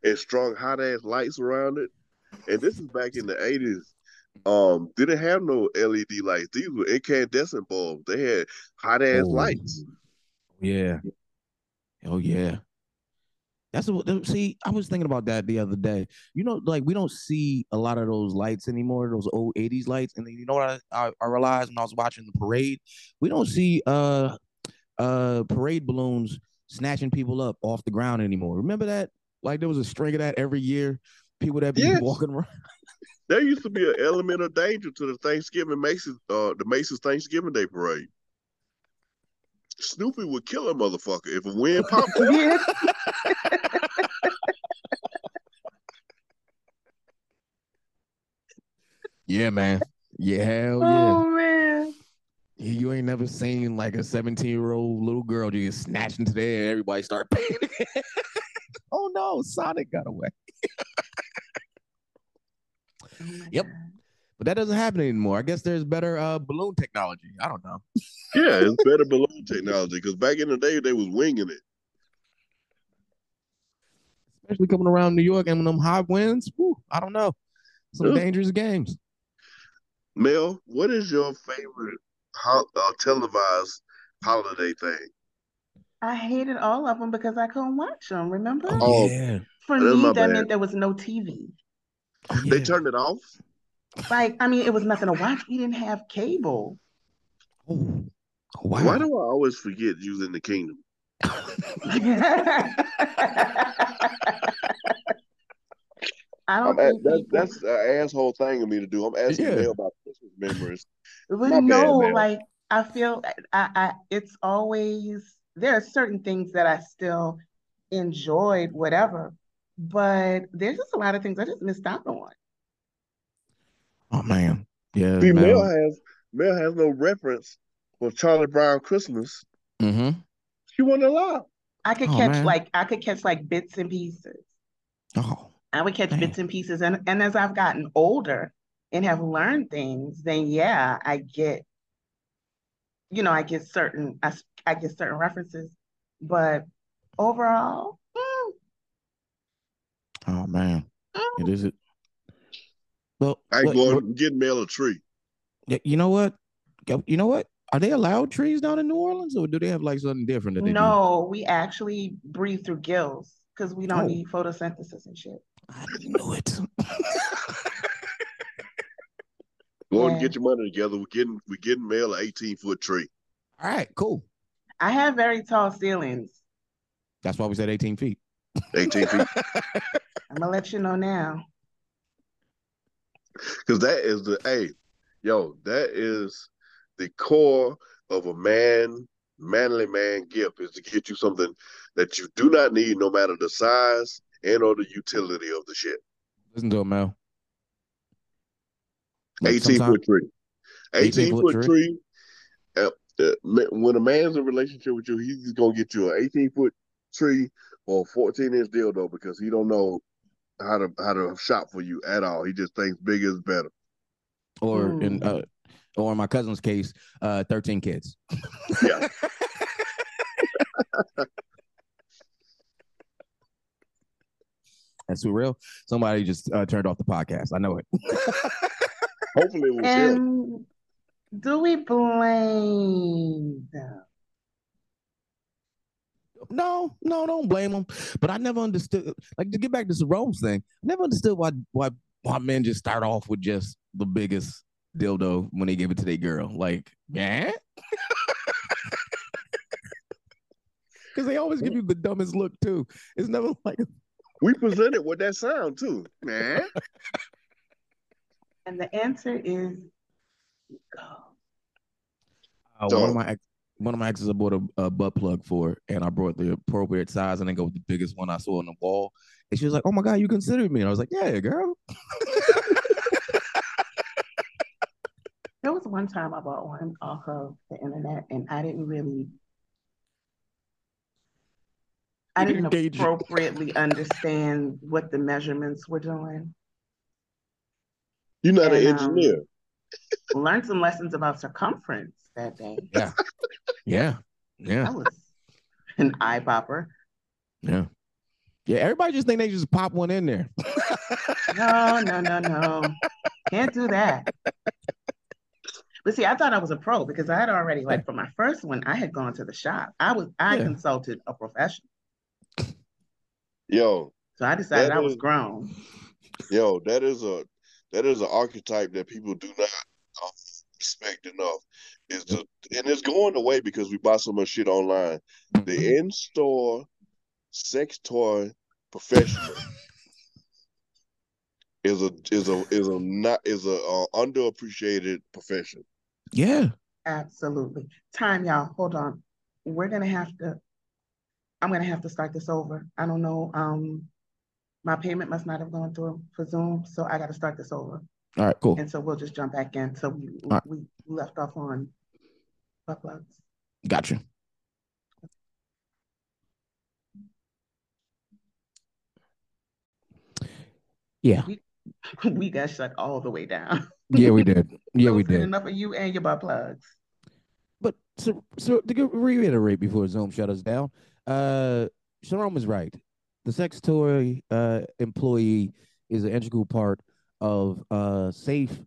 Speaker 3: and strong hot ass lights around it. And this is back in the eighties. Um, didn't have no LED lights. These were incandescent bulbs. They had hot ass
Speaker 2: Oh.
Speaker 3: lights.
Speaker 2: Yeah. Oh yeah. That's what see, I was thinking about that the other day. You know, like we don't see a lot of those lights anymore, those old 80s lights. And then you know what I, I, I realized when I was watching the parade? We don't see uh uh parade balloons snatching people up off the ground anymore. Remember that? Like there was a string of that every year. People that be
Speaker 3: Yes.
Speaker 2: walking around.
Speaker 3: There used to be an element of danger to the Thanksgiving Macy's uh the Macy's Thanksgiving Day parade. Snoopy would kill a motherfucker if a wind popped up.
Speaker 4: Yeah.
Speaker 2: Yeah, man. Yeah, hell yeah.
Speaker 4: Oh man.
Speaker 2: You you ain't never seen like a 17 year old little girl just get snatched into the air. Everybody start panicking. oh no, Sonic got away.
Speaker 4: Oh
Speaker 2: Yep. But that doesn't happen anymore. I guess there's better uh, balloon technology. I don't know.
Speaker 3: Yeah, it's better balloon technology because back in the day they was winging it.
Speaker 2: Especially coming around New York and when them high winds. Whew, I don't know. Some
Speaker 3: Yeah.
Speaker 2: dangerous games.
Speaker 3: Mel, what is your favorite ho- uh, televised holiday thing?
Speaker 4: I hated all of them because I couldn't watch them. Remember?
Speaker 2: Oh, yeah.
Speaker 4: For
Speaker 3: that's
Speaker 4: me, that
Speaker 3: bad.
Speaker 4: meant there was no TV.
Speaker 2: Oh,
Speaker 3: They turned it off.
Speaker 4: Like, I mean, it was nothing to watch. We didn't have cable.
Speaker 2: Oh, wow.
Speaker 3: Why do I always forget using the kingdom?
Speaker 4: I don't
Speaker 3: at,
Speaker 4: think
Speaker 3: that,
Speaker 4: people,
Speaker 3: that's an asshole thing of me to do. I'm asking
Speaker 2: Yeah.
Speaker 3: Mel about Christmas memories.
Speaker 4: but
Speaker 3: my bad,
Speaker 4: no,
Speaker 3: man.
Speaker 4: like I feel I, I it's always there are certain things that I still enjoyed, whatever. But there's just a lot of things I just missed out on.
Speaker 2: Oh man. Yeah.
Speaker 3: See, Mel has Mel has no reference for Charlie Brown Christmas.
Speaker 2: Mm-hmm.
Speaker 3: She wasn't allowed.
Speaker 4: I could
Speaker 2: Oh,
Speaker 4: catch
Speaker 2: man.
Speaker 4: like I could catch like bits and pieces.
Speaker 2: Oh.
Speaker 4: I would catch
Speaker 2: Man.
Speaker 4: bits and pieces, and and as I've gotten older and have learned things, then yeah, I get, you know, I get certain I, I get certain references, but overall, mm,
Speaker 2: Oh man.
Speaker 4: mm,
Speaker 2: It is it. Well,
Speaker 3: I ain't
Speaker 2: what-
Speaker 3: going
Speaker 2: what-
Speaker 3: getting Mel a tree.
Speaker 2: y- you know what? You know what? Are they allowed trees down in New Orleans, or do they have like something different that they do?
Speaker 4: no, we actually breathe through gills because we don't
Speaker 2: Oh.
Speaker 4: need photosynthesis and shit.
Speaker 2: I knew it.
Speaker 3: Go
Speaker 4: Yeah.
Speaker 3: and um, get your money together. We're getting we're getting mail an 18 foot tree.
Speaker 2: All right, cool.
Speaker 4: I have very tall ceilings.
Speaker 2: That's why we said 18 feet.
Speaker 3: 18 feet.
Speaker 4: I'm gonna let you know now.
Speaker 3: Because that is the hey, yo, that is the core of a man, manly man gift is to get you something that you do not need, no matter the size and or the utility of the shit.
Speaker 2: Listen to it, Mel. Look,
Speaker 3: 18 foot tree. 18
Speaker 2: 18
Speaker 3: foot
Speaker 2: foot
Speaker 3: tree. Uh, uh, when a man's in a relationship with you, he's gonna get you an 18 foot tree or a 14 inch dildo because he don't know how to how to shop for you at all. He just thinks bigger is better.
Speaker 2: or in
Speaker 4: Mm.
Speaker 2: uh, or in my cousin's case, uh, 13 kids.
Speaker 3: Yeah.
Speaker 2: That's too real. Somebody just uh, turned off the podcast. I know it.
Speaker 3: Hopefully it was him.
Speaker 4: And do we blame them?
Speaker 2: no, no, don't blame them. But I never understood. Like to get back to the Rome's thing, I never understood why why why men just start off with just the biggest dildo when they give it to their girl. Like, yeah. Because they always give you the dumbest look too. It's never like
Speaker 3: We presented with that sound too, man.
Speaker 4: And the answer is go.
Speaker 2: Uh,
Speaker 3: So-
Speaker 2: one of my ex, one of my exes I bought a, a butt plug for, and I brought the appropriate size, and then go with the biggest one I saw on the wall. And she was like, "Oh my god, you considered me?" And I was like, "Yeah, girl."
Speaker 4: There was one time I bought one off of the internet and I didn't really I didn't
Speaker 2: didn't gauge it.
Speaker 4: appropriately understand what the measurements were doing.
Speaker 3: You're not an
Speaker 4: And, um,
Speaker 3: engineer.
Speaker 4: Learned some lessons about circumference that day.
Speaker 2: Yeah, yeah, yeah,
Speaker 4: That was an eye popper.
Speaker 2: yeah, yeah. Everybody just think they just pop one in there.
Speaker 4: No, no, no, no. Can't do that. But see, I thought I was a pro because I had already, like, for my first one, I had gone to the shop. I was, I
Speaker 2: Yeah.
Speaker 4: consulted a professional.
Speaker 3: Yo,
Speaker 4: So I decided I was
Speaker 3: is-
Speaker 4: grown.
Speaker 3: yo, that is a that is an archetype that people do not um, respect enough. Is the and it's going away because we buy so much shit online.
Speaker 2: Mm-hmm.
Speaker 3: The in-store sex toy professional is a is a is a not is a uh, underappreciated profession.
Speaker 2: yeah,
Speaker 4: Absolutely. Time, y'all. Hold on. We're gonna have to. I'm gonna have to start this over. I don't know. Um, my payment must not have gone through for Zoom, so I got to start this over.
Speaker 2: all right, cool,
Speaker 4: And so we'll just jump back in. So we
Speaker 2: right.
Speaker 4: we left off on butt plugs.
Speaker 2: gotcha. Yeah,
Speaker 4: we got shut all the way down.
Speaker 2: yeah, we did. Yeah, we did.
Speaker 4: Enough of you and your butt plugs.
Speaker 2: But so, so to reiterate before Zoom shut us down, uh, Sharon was right. The sex toy uh, employee is an integral part of uh, safe,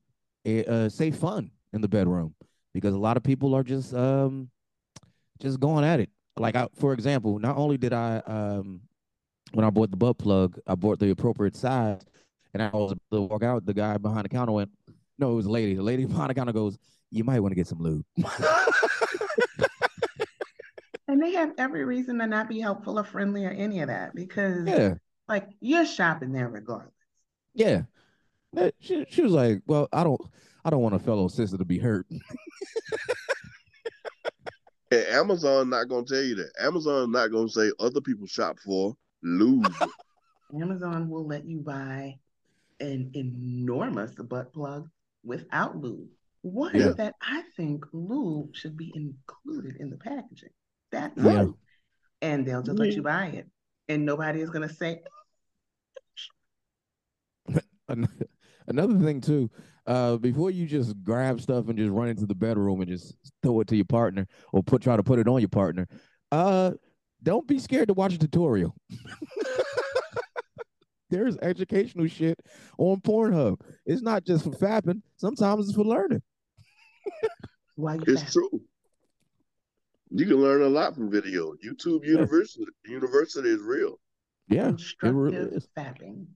Speaker 2: uh, safe fun in the bedroom because a lot of people are just um, just going at it. Like, I, for example, not only did I um, when I bought the butt plug, I bought the appropriate size, and I was to walk out. The guy behind the counter went, "No, it was a lady." The lady behind the counter goes, "You might want to get some lube."
Speaker 4: And they have every reason to not be helpful or friendly or any of that because,
Speaker 2: yeah,
Speaker 4: like, you're shopping there regardless.
Speaker 2: yeah. She, she was like, "Well, I don't, I don't want a fellow sister to be hurt."
Speaker 3: And Amazon not gonna tell you that. Amazon not gonna say other people shop for lube.
Speaker 4: Amazon will let you buy an enormous butt plug without lube. One
Speaker 2: Yeah.
Speaker 4: that I think lube should be included in the packaging. That's
Speaker 2: Yeah.
Speaker 4: it. And they'll just let you buy it. And nobody is gonna say,
Speaker 2: Another thing too, uh, before you just grab stuff and just run into the bedroom and just throw it to your partner or put try to put it on your partner, uh, don't be scared to watch a tutorial. There's educational shit on Pornhub. It's not just for fapping. Sometimes it's for learning.
Speaker 4: why
Speaker 3: It's
Speaker 4: fat?
Speaker 3: true. You can learn a lot from video. YouTube University University is real.
Speaker 2: Yeah, it really
Speaker 4: Constructive
Speaker 2: is.
Speaker 4: fapping.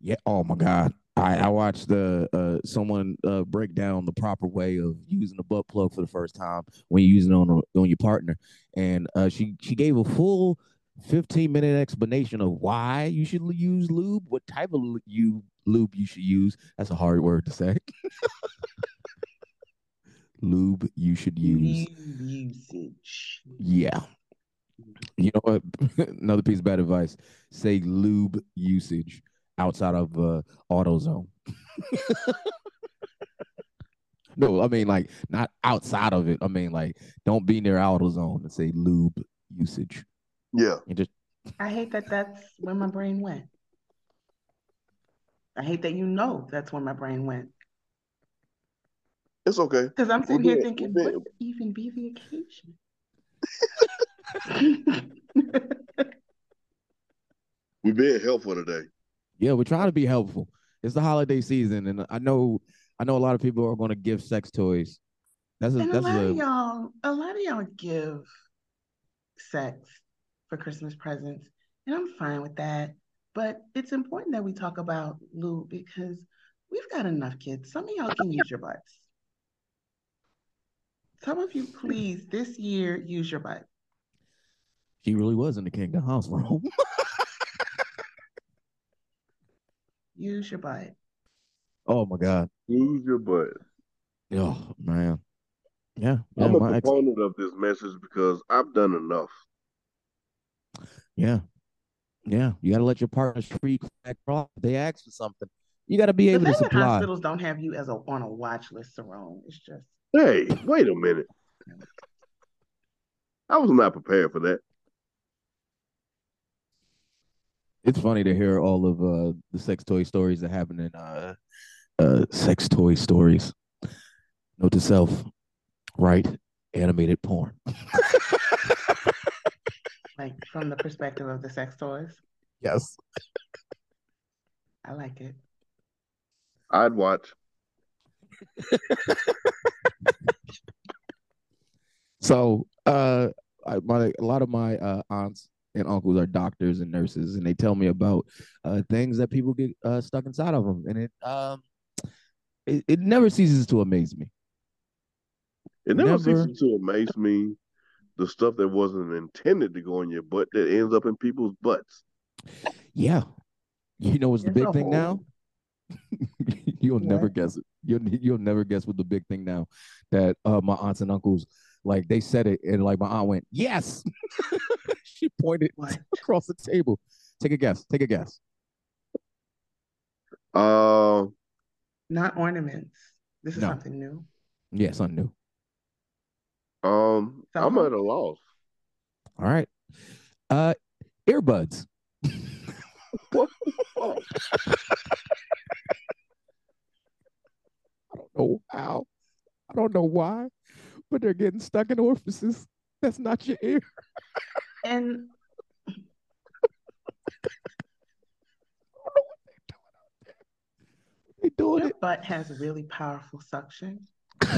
Speaker 2: Yeah. Oh my God. I, I watched the uh, someone uh, break down the proper way of using a butt plug for the first time when you're using it on a, on your partner, and uh, she she gave a full 15 minute explanation of why you should use lube, what type of you lube you should use. That's a hard word to say. lube you should use.
Speaker 4: Usage.
Speaker 2: Yeah. You know what? Another piece of bad advice: say lube usage outside of uh, AutoZone. no, I mean like not outside of it. I mean like don't be near AutoZone and say lube usage.
Speaker 3: Yeah.
Speaker 2: And just
Speaker 4: I hate that that's where my brain went. I hate that you know that's where my brain went.
Speaker 3: It's okay.
Speaker 4: Because I'm sitting
Speaker 3: We're
Speaker 4: here thinking,
Speaker 3: we're
Speaker 4: what would even be the occasion?
Speaker 3: We're being helpful today.
Speaker 2: Yeah, we're trying to be helpful. It's the holiday season, and I know I know a lot of people are going to give sex toys. That's a,
Speaker 4: and a
Speaker 2: that's
Speaker 4: lot
Speaker 2: a
Speaker 4: of y'all, a lot of y'all give sex for Christmas presents, and I'm fine with that. But it's important that we talk about Lou because we've got enough kids. Some of y'all can use your butts. Some of you, please, this year, use your butt.
Speaker 2: she really was in the Kingdom House room.
Speaker 4: Use your butt.
Speaker 2: oh my God.
Speaker 3: Use your butt.
Speaker 2: Oh man. Yeah. yeah
Speaker 3: I'm a
Speaker 2: my ex-
Speaker 3: of this message because I've done enough.
Speaker 2: yeah. Yeah. You gotta let your partners free crack off. They ask for something. You gotta be
Speaker 4: The
Speaker 2: able to
Speaker 4: fact that
Speaker 2: supply.
Speaker 4: hospitals don't have you as a on a watch list, Cerrome, it's just
Speaker 3: Hey, wait a minute. I was not prepared for that.
Speaker 2: It's funny to hear all of uh the sex toy stories that happen in uh uh sex toy stories. Note to self, write animated porn.
Speaker 4: like from the perspective of the sex toys.
Speaker 2: Yes.
Speaker 4: I like it.
Speaker 3: I'd watch.
Speaker 2: So uh I, my a lot of my uh aunts and uncles are doctors and nurses and they tell me about uh things that people get uh stuck inside of them and it um it, it never ceases to amaze me.
Speaker 3: It never,
Speaker 2: Never.
Speaker 3: ceases to amaze me the stuff that wasn't intended to go in your butt that ends up in people's butts.
Speaker 2: Yeah. You know what's the big thing now? you'll never guess it. You'll you'll never guess what the big thing now that uh my aunts and uncles like they said it and like my aunt went, Yes. she pointed
Speaker 4: What?
Speaker 2: across the table. Take a guess. Take a guess.
Speaker 3: Uh,
Speaker 4: Not ornaments. This is
Speaker 2: No.
Speaker 4: something new.
Speaker 2: Yeah, something new.
Speaker 3: um, I'm
Speaker 4: Somehow.
Speaker 3: at a loss.
Speaker 2: All right. Uh earbuds.
Speaker 3: What the?
Speaker 2: I don't know how. I don't know why, but they're getting stuck in orifices. That's not your ear.
Speaker 4: And
Speaker 2: They doing
Speaker 4: your
Speaker 2: it.
Speaker 4: butt has really powerful suction.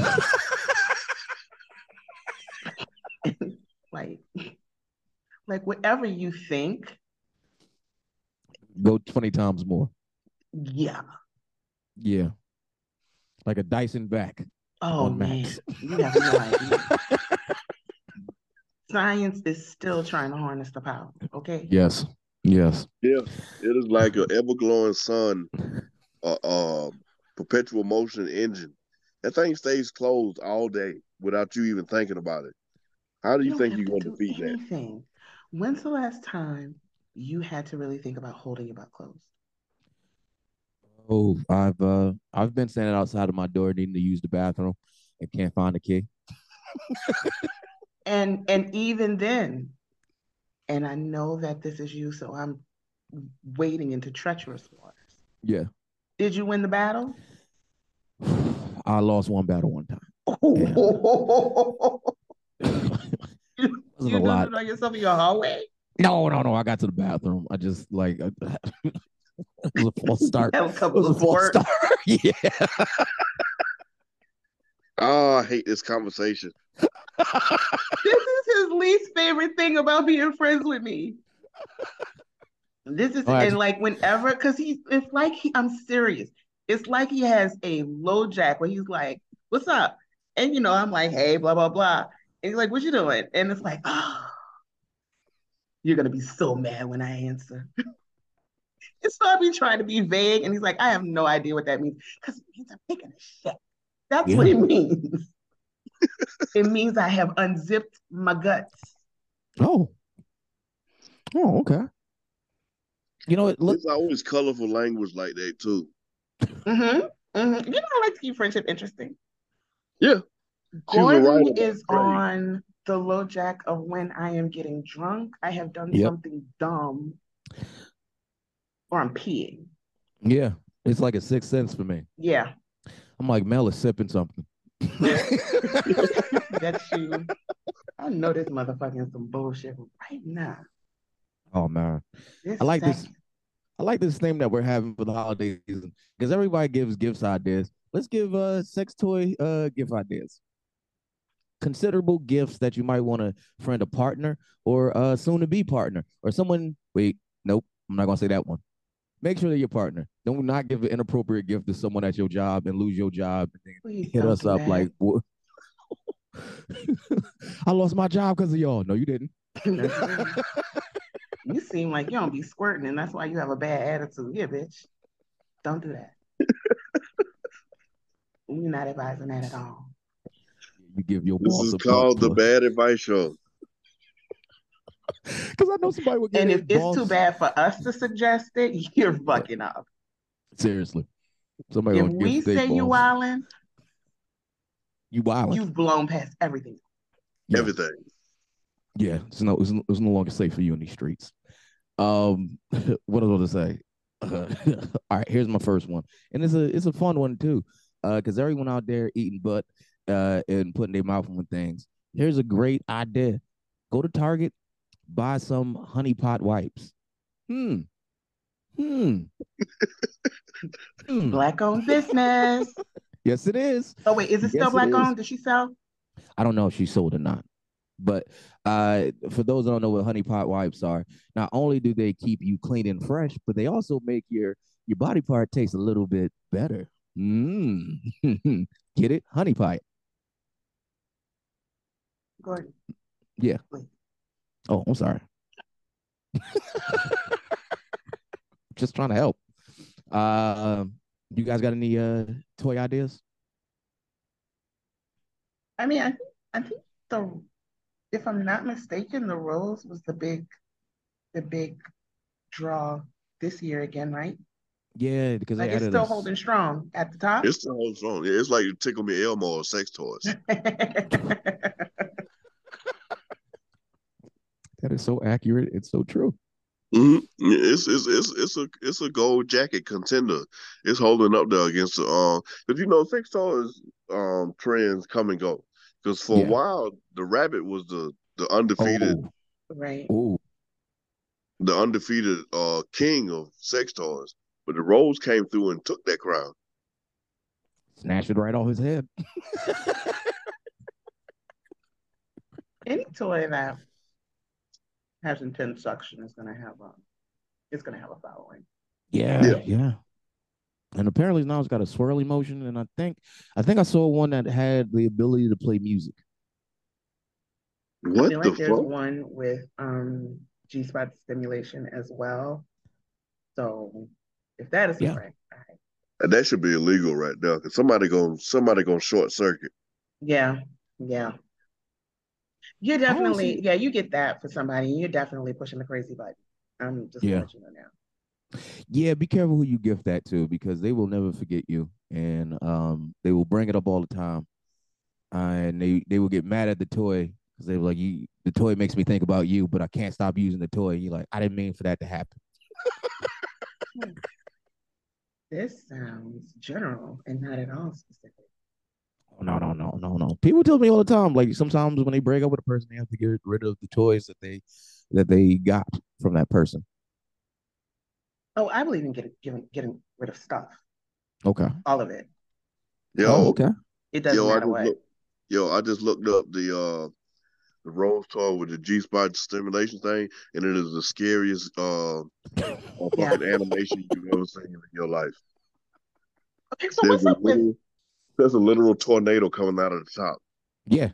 Speaker 4: like, like whatever you think,
Speaker 2: Go 20 times more.
Speaker 4: yeah.
Speaker 2: Yeah. Like a Dyson vac.
Speaker 4: Oh
Speaker 2: On
Speaker 4: man, you have no idea. Science is still trying to harness the power. Okay.
Speaker 2: Yes. Yes.
Speaker 3: Yeah, it is like an ever glowing sun, uh, uh, perpetual motion engine. That thing stays closed all day without you even thinking about it. How do you
Speaker 4: don't
Speaker 3: think you're going to
Speaker 4: do
Speaker 3: defeat that?
Speaker 4: anything. When's the last time you had to really think about holding your butt closed?
Speaker 2: Oh, I've uh I've been standing outside of my door needing to use the bathroom and can't find the key.
Speaker 4: And and even then, and I know that this is you, so I'm wading into treacherous waters.
Speaker 2: Yeah.
Speaker 4: Did you win the battle?
Speaker 2: I lost one battle one time.
Speaker 4: you you did
Speaker 2: lot.
Speaker 4: it on yourself in your hallway?
Speaker 2: No, no, no. I got to the bathroom. I just like it was a false start.
Speaker 4: Have a
Speaker 2: It
Speaker 4: couple
Speaker 2: was a
Speaker 4: of
Speaker 2: false start. yeah.
Speaker 3: Oh, I hate this conversation.
Speaker 4: This is his least favorite thing about being friends with me. This is
Speaker 2: Oh, I-
Speaker 4: and like whenever, because he's it's like he, I'm serious. It's like he has a LoJack where he's like, "What's up?" And you know, I'm like, "Hey, blah blah blah," and he's like, "What you doing?" And it's like, "Oh, you're gonna be so mad when I answer." and so I be trying to be vague, and he's like, "I have no idea what that means," because it means I'm taking a shit. That's what it means. it means I have unzipped my guts.
Speaker 2: Oh. Oh, okay. You know what? Look,
Speaker 3: There's always colorful language like that too.
Speaker 4: Mm-hmm. Mm-hmm. You know, I like to keep friendship interesting.
Speaker 3: Yeah. She
Speaker 4: Gordon
Speaker 3: right
Speaker 4: is on the LoJack of when I am getting drunk. I have done
Speaker 2: Yep.
Speaker 4: something dumb, or I'm peeing.
Speaker 2: yeah, it's like a sixth sense for me.
Speaker 4: Yeah.
Speaker 2: I'm like, Mel is sipping something.
Speaker 4: That's shoe. I know this motherfucking some bullshit right now.
Speaker 2: oh man.
Speaker 4: This
Speaker 2: I like this. I like this theme that we're having for the holiday season because everybody gives gifts ideas. Let's give uh sex toy uh gift ideas. Considerable gifts that you might want to friend a partner or uh soon to be partner or someone. Wait, nope, I'm not gonna say that one. Make sure they're your partner. Don't not give an inappropriate gift to someone at your job and lose your job and then
Speaker 4: Please
Speaker 2: hit us up
Speaker 4: that.
Speaker 2: like, "What? I lost my job because of y'all. No, you didn't.
Speaker 4: you seem like you don't be squirting, and that's why you have a bad attitude. Yeah, bitch. Don't do that. You're not advising that at all.
Speaker 2: You give your
Speaker 3: This is
Speaker 2: a
Speaker 3: called the Bad Advice Show.
Speaker 2: Because I know somebody would give
Speaker 4: And if it's
Speaker 2: boss-
Speaker 4: too bad for us to suggest it, you're fucking up.
Speaker 2: Seriously. Somebody
Speaker 4: If we
Speaker 2: give
Speaker 4: say you
Speaker 2: boss-
Speaker 4: wildin',
Speaker 2: you wildin'.
Speaker 4: you've blown past everything.
Speaker 2: Yeah.
Speaker 3: Everything.
Speaker 2: Yeah, it's no, it's, no- it's no longer safe for you in these streets. Um, what I was going to say. all right, here's my first one, and it's a it's a fun one too, uh, because everyone out there eating butt, uh, and putting their mouth on things. Here's a great idea: go to Target, buy some honey pot wipes. Hmm. Hmm. Hmm.
Speaker 4: Black owned business.
Speaker 2: Yes, it is.
Speaker 4: Oh wait, is it still
Speaker 2: Yes,
Speaker 4: black
Speaker 2: is.
Speaker 4: owned? Did she sell?
Speaker 2: I don't know if she sold or not. But uh, for those that don't know what honey pot wipes are, not only do they keep you clean and fresh, but they also make your your body part taste a little bit better. Mm. Get it? Honey pot.
Speaker 4: Gordon.
Speaker 2: Yeah.
Speaker 4: Wait.
Speaker 2: Oh, I'm sorry. Just trying to help. Uh, you guys got any uh toy ideas?
Speaker 4: I mean, I think I think the if I'm not mistaken, the rose was the big the big draw this year again, right?
Speaker 2: Yeah, because
Speaker 4: Like
Speaker 2: they
Speaker 4: it's
Speaker 2: added
Speaker 4: still
Speaker 2: a-
Speaker 4: holding strong at the top.
Speaker 3: It's still whole song. Yeah, it's like you tickle me Elmo or sex toys.
Speaker 2: That is so accurate. It's so true.
Speaker 3: hmm It's it's it's it's a it's a gold jacket contender. It's holding up there against the um because you know sex toys um trends come and go. Because for
Speaker 2: Yeah.
Speaker 3: a while the rabbit was the the undefeated
Speaker 2: Oh,
Speaker 4: Right.
Speaker 2: oh,
Speaker 3: the undefeated uh king of sex toys. But the rose came through and took that crown.
Speaker 2: snatched it right off his head.
Speaker 4: Any toy that has intense suction is gonna have a it's gonna have a following.
Speaker 2: Yeah,
Speaker 3: Yeah.
Speaker 2: yeah. And apparently now it's got a swirly motion, and I think I think I saw one that had the ability to play music.
Speaker 4: I
Speaker 3: What
Speaker 4: feel
Speaker 3: the
Speaker 4: like there's
Speaker 3: fuck?
Speaker 4: one with um G spot stimulation as well. So if that is
Speaker 2: Yeah.
Speaker 4: correct, all right.
Speaker 3: And that should be illegal right now. Cause somebody going somebody gonna short circuit.
Speaker 4: Yeah, yeah. You're definitely,
Speaker 2: see-
Speaker 4: yeah, you get that for somebody. You're definitely pushing the crazy button. I'm just
Speaker 2: Yeah.
Speaker 4: gonna you know now.
Speaker 2: Yeah, be careful who you gift that to because they will never forget you, and um, they will bring it up all the time, uh, and they they will get mad at the toy because they were like, "You, the toy makes me think about you, but I can't stop using the toy." You're like, "I didn't mean for that to happen."
Speaker 4: This sounds general and not at all specific.
Speaker 2: No, no, no, no, no. People tell me all the time, like sometimes when they break up with a person, they have to get rid of the toys that they that they got from that person.
Speaker 4: Oh, I believe in getting getting getting rid of stuff,
Speaker 2: Okay.
Speaker 4: all of it.
Speaker 3: Yo,
Speaker 2: Oh, okay.
Speaker 4: It doesn't
Speaker 3: yo, I
Speaker 4: matter
Speaker 3: just
Speaker 4: what.
Speaker 3: look, yo, I just looked up the uh the rose toy with the G spot stimulation thing, and it is the scariest uh
Speaker 4: Yeah.
Speaker 3: animation you've ever seen in your life.
Speaker 4: Okay, so
Speaker 3: There's
Speaker 4: what's up with
Speaker 3: literal, there's a literal tornado coming out of the top.
Speaker 2: Yeah.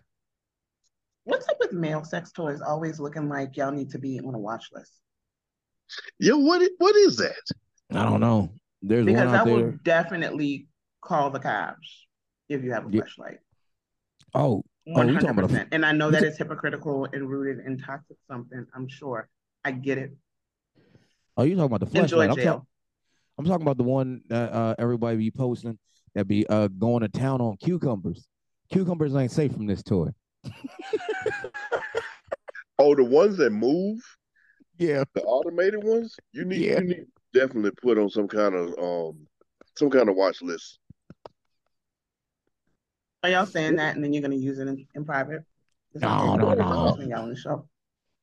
Speaker 4: what's up with male sex toys always looking like y'all need to be on a watch list?
Speaker 3: Yo, what i- what is that?
Speaker 2: I don't know. There's
Speaker 4: Because
Speaker 2: one
Speaker 4: I
Speaker 2: out
Speaker 4: will definitely call the cops if you have a
Speaker 2: Yeah.
Speaker 4: Fleshlight.
Speaker 2: Oh, Oh,
Speaker 4: One
Speaker 2: you talking
Speaker 4: hundred
Speaker 2: about a-
Speaker 4: percent. And I know that it's hypocritical and rooted in toxic something. I'm sure. I get it.
Speaker 2: oh, you talking about the
Speaker 4: Enjoy
Speaker 2: Fleshlight? I'm,
Speaker 4: jail.
Speaker 2: I'm talking about the one that uh, everybody be posting that be uh going to town on cucumbers. Cucumbers ain't safe from this toy.
Speaker 3: Oh, the ones that move,
Speaker 2: Yeah.
Speaker 3: the automated ones. You need
Speaker 2: Yeah.
Speaker 3: you need definitely put on some kind of um some kind of watch list.
Speaker 4: Are y'all saying that and then you're gonna use it in, in private? It's
Speaker 2: No, no, no.
Speaker 4: y'all on the show.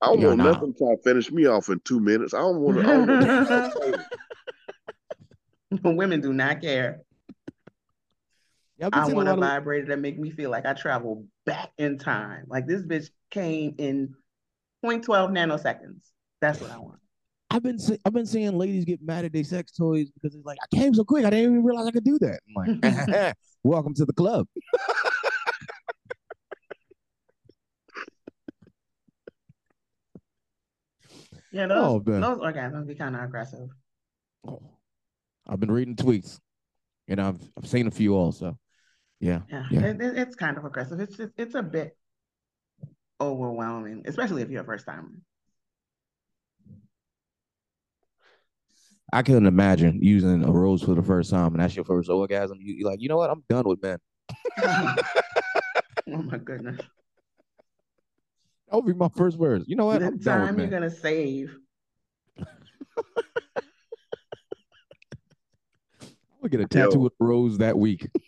Speaker 3: I don't
Speaker 2: Yeah,
Speaker 3: want
Speaker 2: nah.
Speaker 3: nothing try to finish me off in two minutes. I don't want. I don't wanna-
Speaker 4: Women do not care.
Speaker 2: Yeah, I've been
Speaker 4: I want a
Speaker 2: of-
Speaker 4: vibrator that make me feel like I travel back in time. Like this bitch came in 0.12 nanoseconds. That's what I want.
Speaker 2: I've been see- I've been seeing ladies get mad at their sex toys because it's like I came so quick I didn't even realize I could do that. I'm like, welcome to the club.
Speaker 4: Yeah, those
Speaker 2: Oh, man.
Speaker 4: those orgasms be kind of aggressive.
Speaker 2: Oh, I've been reading tweets, and I've I've seen a few also. Yeah,
Speaker 4: Yeah,
Speaker 2: Yeah.
Speaker 4: It, it- it's kind of aggressive. It's just it's a bit overwhelming, especially if you're a first timer.
Speaker 2: I couldn't imagine using a rose for the first time, and that's your first orgasm. You, you're like, you know what? I'm done with men.
Speaker 4: oh my goodness.
Speaker 2: That would be my first words. You know what?
Speaker 4: The
Speaker 2: I'm
Speaker 4: time you're gonna save.
Speaker 2: I'm gonna get a tattoo
Speaker 3: Yo.
Speaker 2: with a rose that week.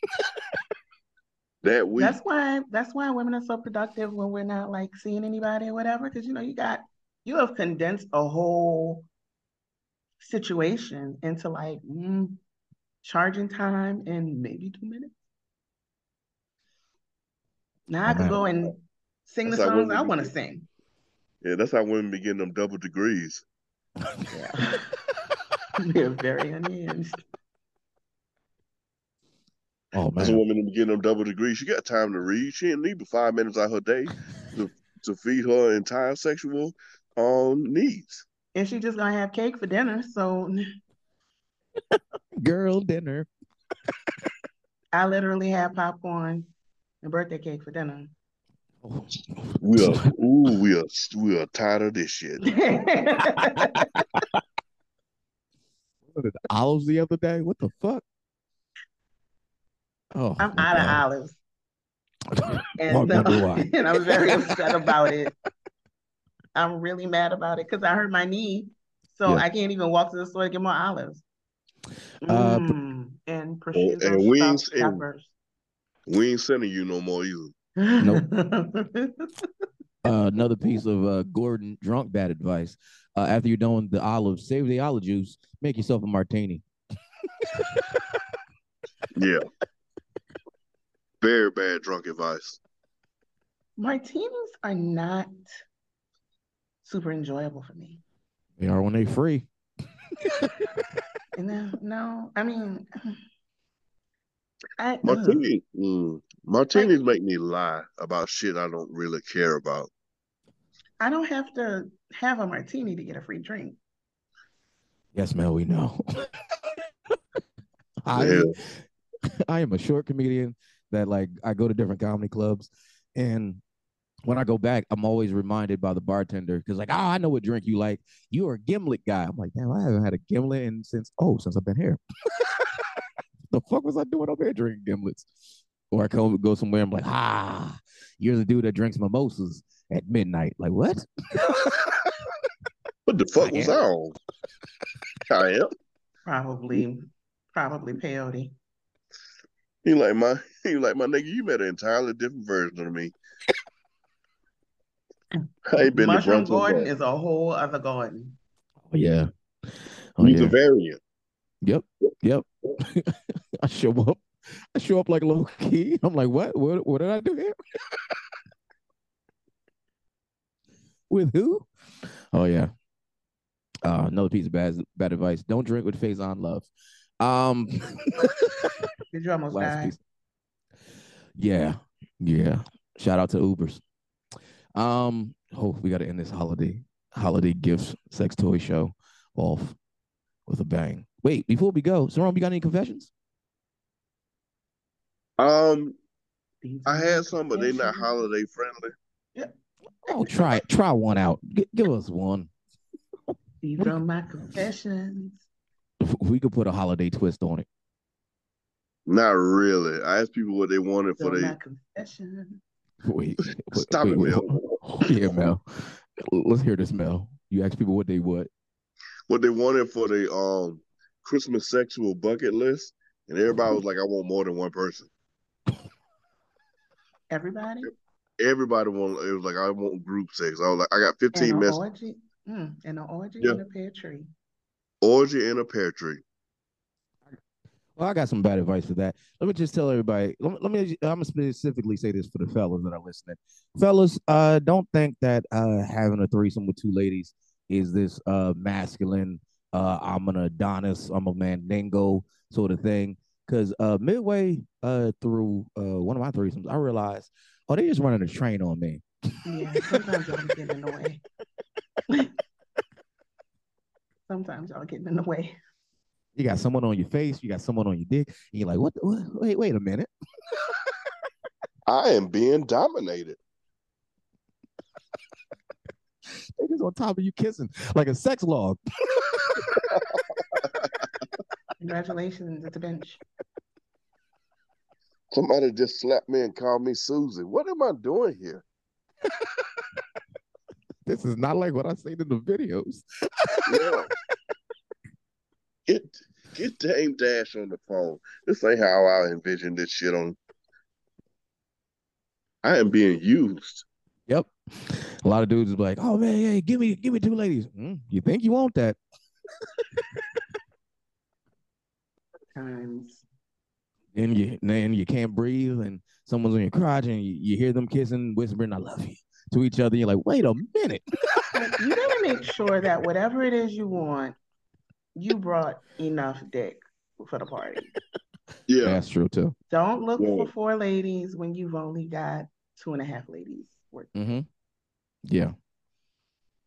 Speaker 3: that week.
Speaker 4: That's why that's why women are so productive when we're not like seeing anybody or whatever. Because you know, you got you have condensed a whole situation into like mm, charging time in maybe two minutes. Now I can go and sing the
Speaker 3: That's how
Speaker 4: songs I want to sing.
Speaker 3: Yeah, that's how women be getting them double degrees.
Speaker 4: Yeah. They're very unhinged.
Speaker 2: Oh
Speaker 3: That's a
Speaker 2: man,
Speaker 3: woman be getting them double degrees. She got time to read. She didn't need but five minutes out her day to, to feed her entire sexual um needs.
Speaker 4: And she just gonna have cake for dinner. So
Speaker 2: girl dinner.
Speaker 4: I literally had popcorn and birthday cake for dinner.
Speaker 2: Oh.
Speaker 3: We are ooh, we are we are tired of this shit.
Speaker 2: What are the olives the other day. What the fuck? Oh,
Speaker 4: I'm
Speaker 2: my
Speaker 4: out of olives. And,
Speaker 2: Walk down the line.
Speaker 4: and I'm very upset about it. I'm really mad about it because I hurt my knee. So
Speaker 2: Yeah.
Speaker 4: I can't even walk to the store to get more olives.
Speaker 2: Uh,
Speaker 4: Mm, and prosciutto
Speaker 3: and wings
Speaker 4: stuffed
Speaker 3: and- We ain't sending you no more either.
Speaker 2: Uh, another piece of uh, Gordon drunk bad advice. Uh, after you're done with the olives, save the olive juice. Make yourself a martini.
Speaker 3: Yeah. Very bad drunk advice.
Speaker 4: Martinis are not super enjoyable for me.
Speaker 2: They are when they free.
Speaker 4: And then, no, I mean, I, ugh.
Speaker 3: Martini, mm, martinis make me lie about shit I don't really care about.
Speaker 4: I don't have to have a martini to get a free drink.
Speaker 2: Yes, man, we know. I,
Speaker 3: Yeah.
Speaker 2: I am a short comedian that like I go to different comedy clubs and when I go back, I'm always reminded by the bartender because like, oh, I know what drink you like. You're a gimlet guy. I'm like, damn, I haven't had a gimlet in since oh, since I've been here. the fuck was I doing up here drinking gimlets? Or I come go somewhere, I'm like, ah, you're the dude that drinks mimosas at midnight. Like, what?
Speaker 3: What the fuck
Speaker 2: I
Speaker 3: was
Speaker 2: am.
Speaker 3: I on? I am.
Speaker 4: Probably, probably peyote.
Speaker 3: He like my he like my nigga, you met an entirely different version of me. I ain't been to
Speaker 4: Mushroom
Speaker 3: brunch
Speaker 4: Gordon
Speaker 3: in
Speaker 4: is a whole other Gordon.
Speaker 2: Oh, yeah. Oh,
Speaker 3: He's
Speaker 2: yeah.
Speaker 3: a variant.
Speaker 2: Yep. Yep. I show up. I show up like low key. I'm like, what? What what did I do here? with who? Oh yeah. Uh another piece of bad bad advice. Don't drink with face on love. Um
Speaker 4: Did you almost
Speaker 2: last
Speaker 4: die?
Speaker 2: piece. Yeah. Yeah. Shout out to Ubers. Um, oh, we gotta end this holiday holiday gifts sex toy show off with a bang. Wait, before we go, Cerrome, you got any confessions?
Speaker 3: Um, I had some, but they're not holiday friendly. Yeah.
Speaker 2: Oh, try it. Try one out. G- give us one.
Speaker 4: These are my confessions.
Speaker 2: We could put a holiday twist on it.
Speaker 3: Not really. I asked people what they wanted
Speaker 4: These
Speaker 3: for
Speaker 4: are my
Speaker 3: they
Speaker 4: confessions.
Speaker 2: Wait, wait,
Speaker 3: Stop
Speaker 2: wait,
Speaker 3: it,
Speaker 2: wait,
Speaker 3: Mel.
Speaker 2: hold- hold- Yeah, Mel. Let's hear this, Mel. You ask people what they what.
Speaker 3: what they wanted for the um Christmas sexual bucket list, and everybody was like, "I want more than one person."
Speaker 4: Everybody?
Speaker 3: Everybody want it was like I want group sex. I was like, I got 15
Speaker 4: And an
Speaker 3: messages.
Speaker 4: orgy? Mm, and an orgy
Speaker 3: Yeah.
Speaker 4: in a pear tree.
Speaker 3: Orgy in a pear tree.
Speaker 2: Well, I got some bad advice for that. Let me just tell everybody. Let me, let me I'm gonna specifically say this for the fellas that are listening. Fellas, uh, don't think that uh having a threesome with two ladies is this uh masculine, uh, I'm an Adonis, I'm a Mandingo sort of thing. Cause uh midway uh through uh one of my threesomes, I realized, oh, they just running a train on me.
Speaker 4: Yeah, sometimes I'm getting in the way. sometimes y'all getting in the way.
Speaker 2: You got someone on your face, you got someone on your dick, and you're like, what? the- what? Wait, wait a minute.
Speaker 3: I am being dominated.
Speaker 2: They just on top of you kissing like a sex log.
Speaker 4: Congratulations, it's a bench.
Speaker 3: Somebody just slapped me and called me Susie. What am I doing here?
Speaker 2: This is not like what I seen in the videos.
Speaker 3: Yeah. get get Dame Dash on the phone. This ain't how I envision this shit on. I am being used.
Speaker 2: Yep. A lot of dudes is like, oh man, hey, give me give me two ladies. Hmm, you think you want that?
Speaker 4: Times.
Speaker 2: Then you then you can't breathe and someone's on your crotch and you, you hear them kissing, whispering, I love you to each other. You're like, wait a minute.
Speaker 4: You gotta make sure that whatever it is you want, you brought enough dick for the party.
Speaker 3: Yeah.
Speaker 2: That's true too.
Speaker 4: Don't look
Speaker 3: Yeah.
Speaker 4: for four ladies when you've only got two and a half ladies working.
Speaker 2: Mm-hmm. Yeah.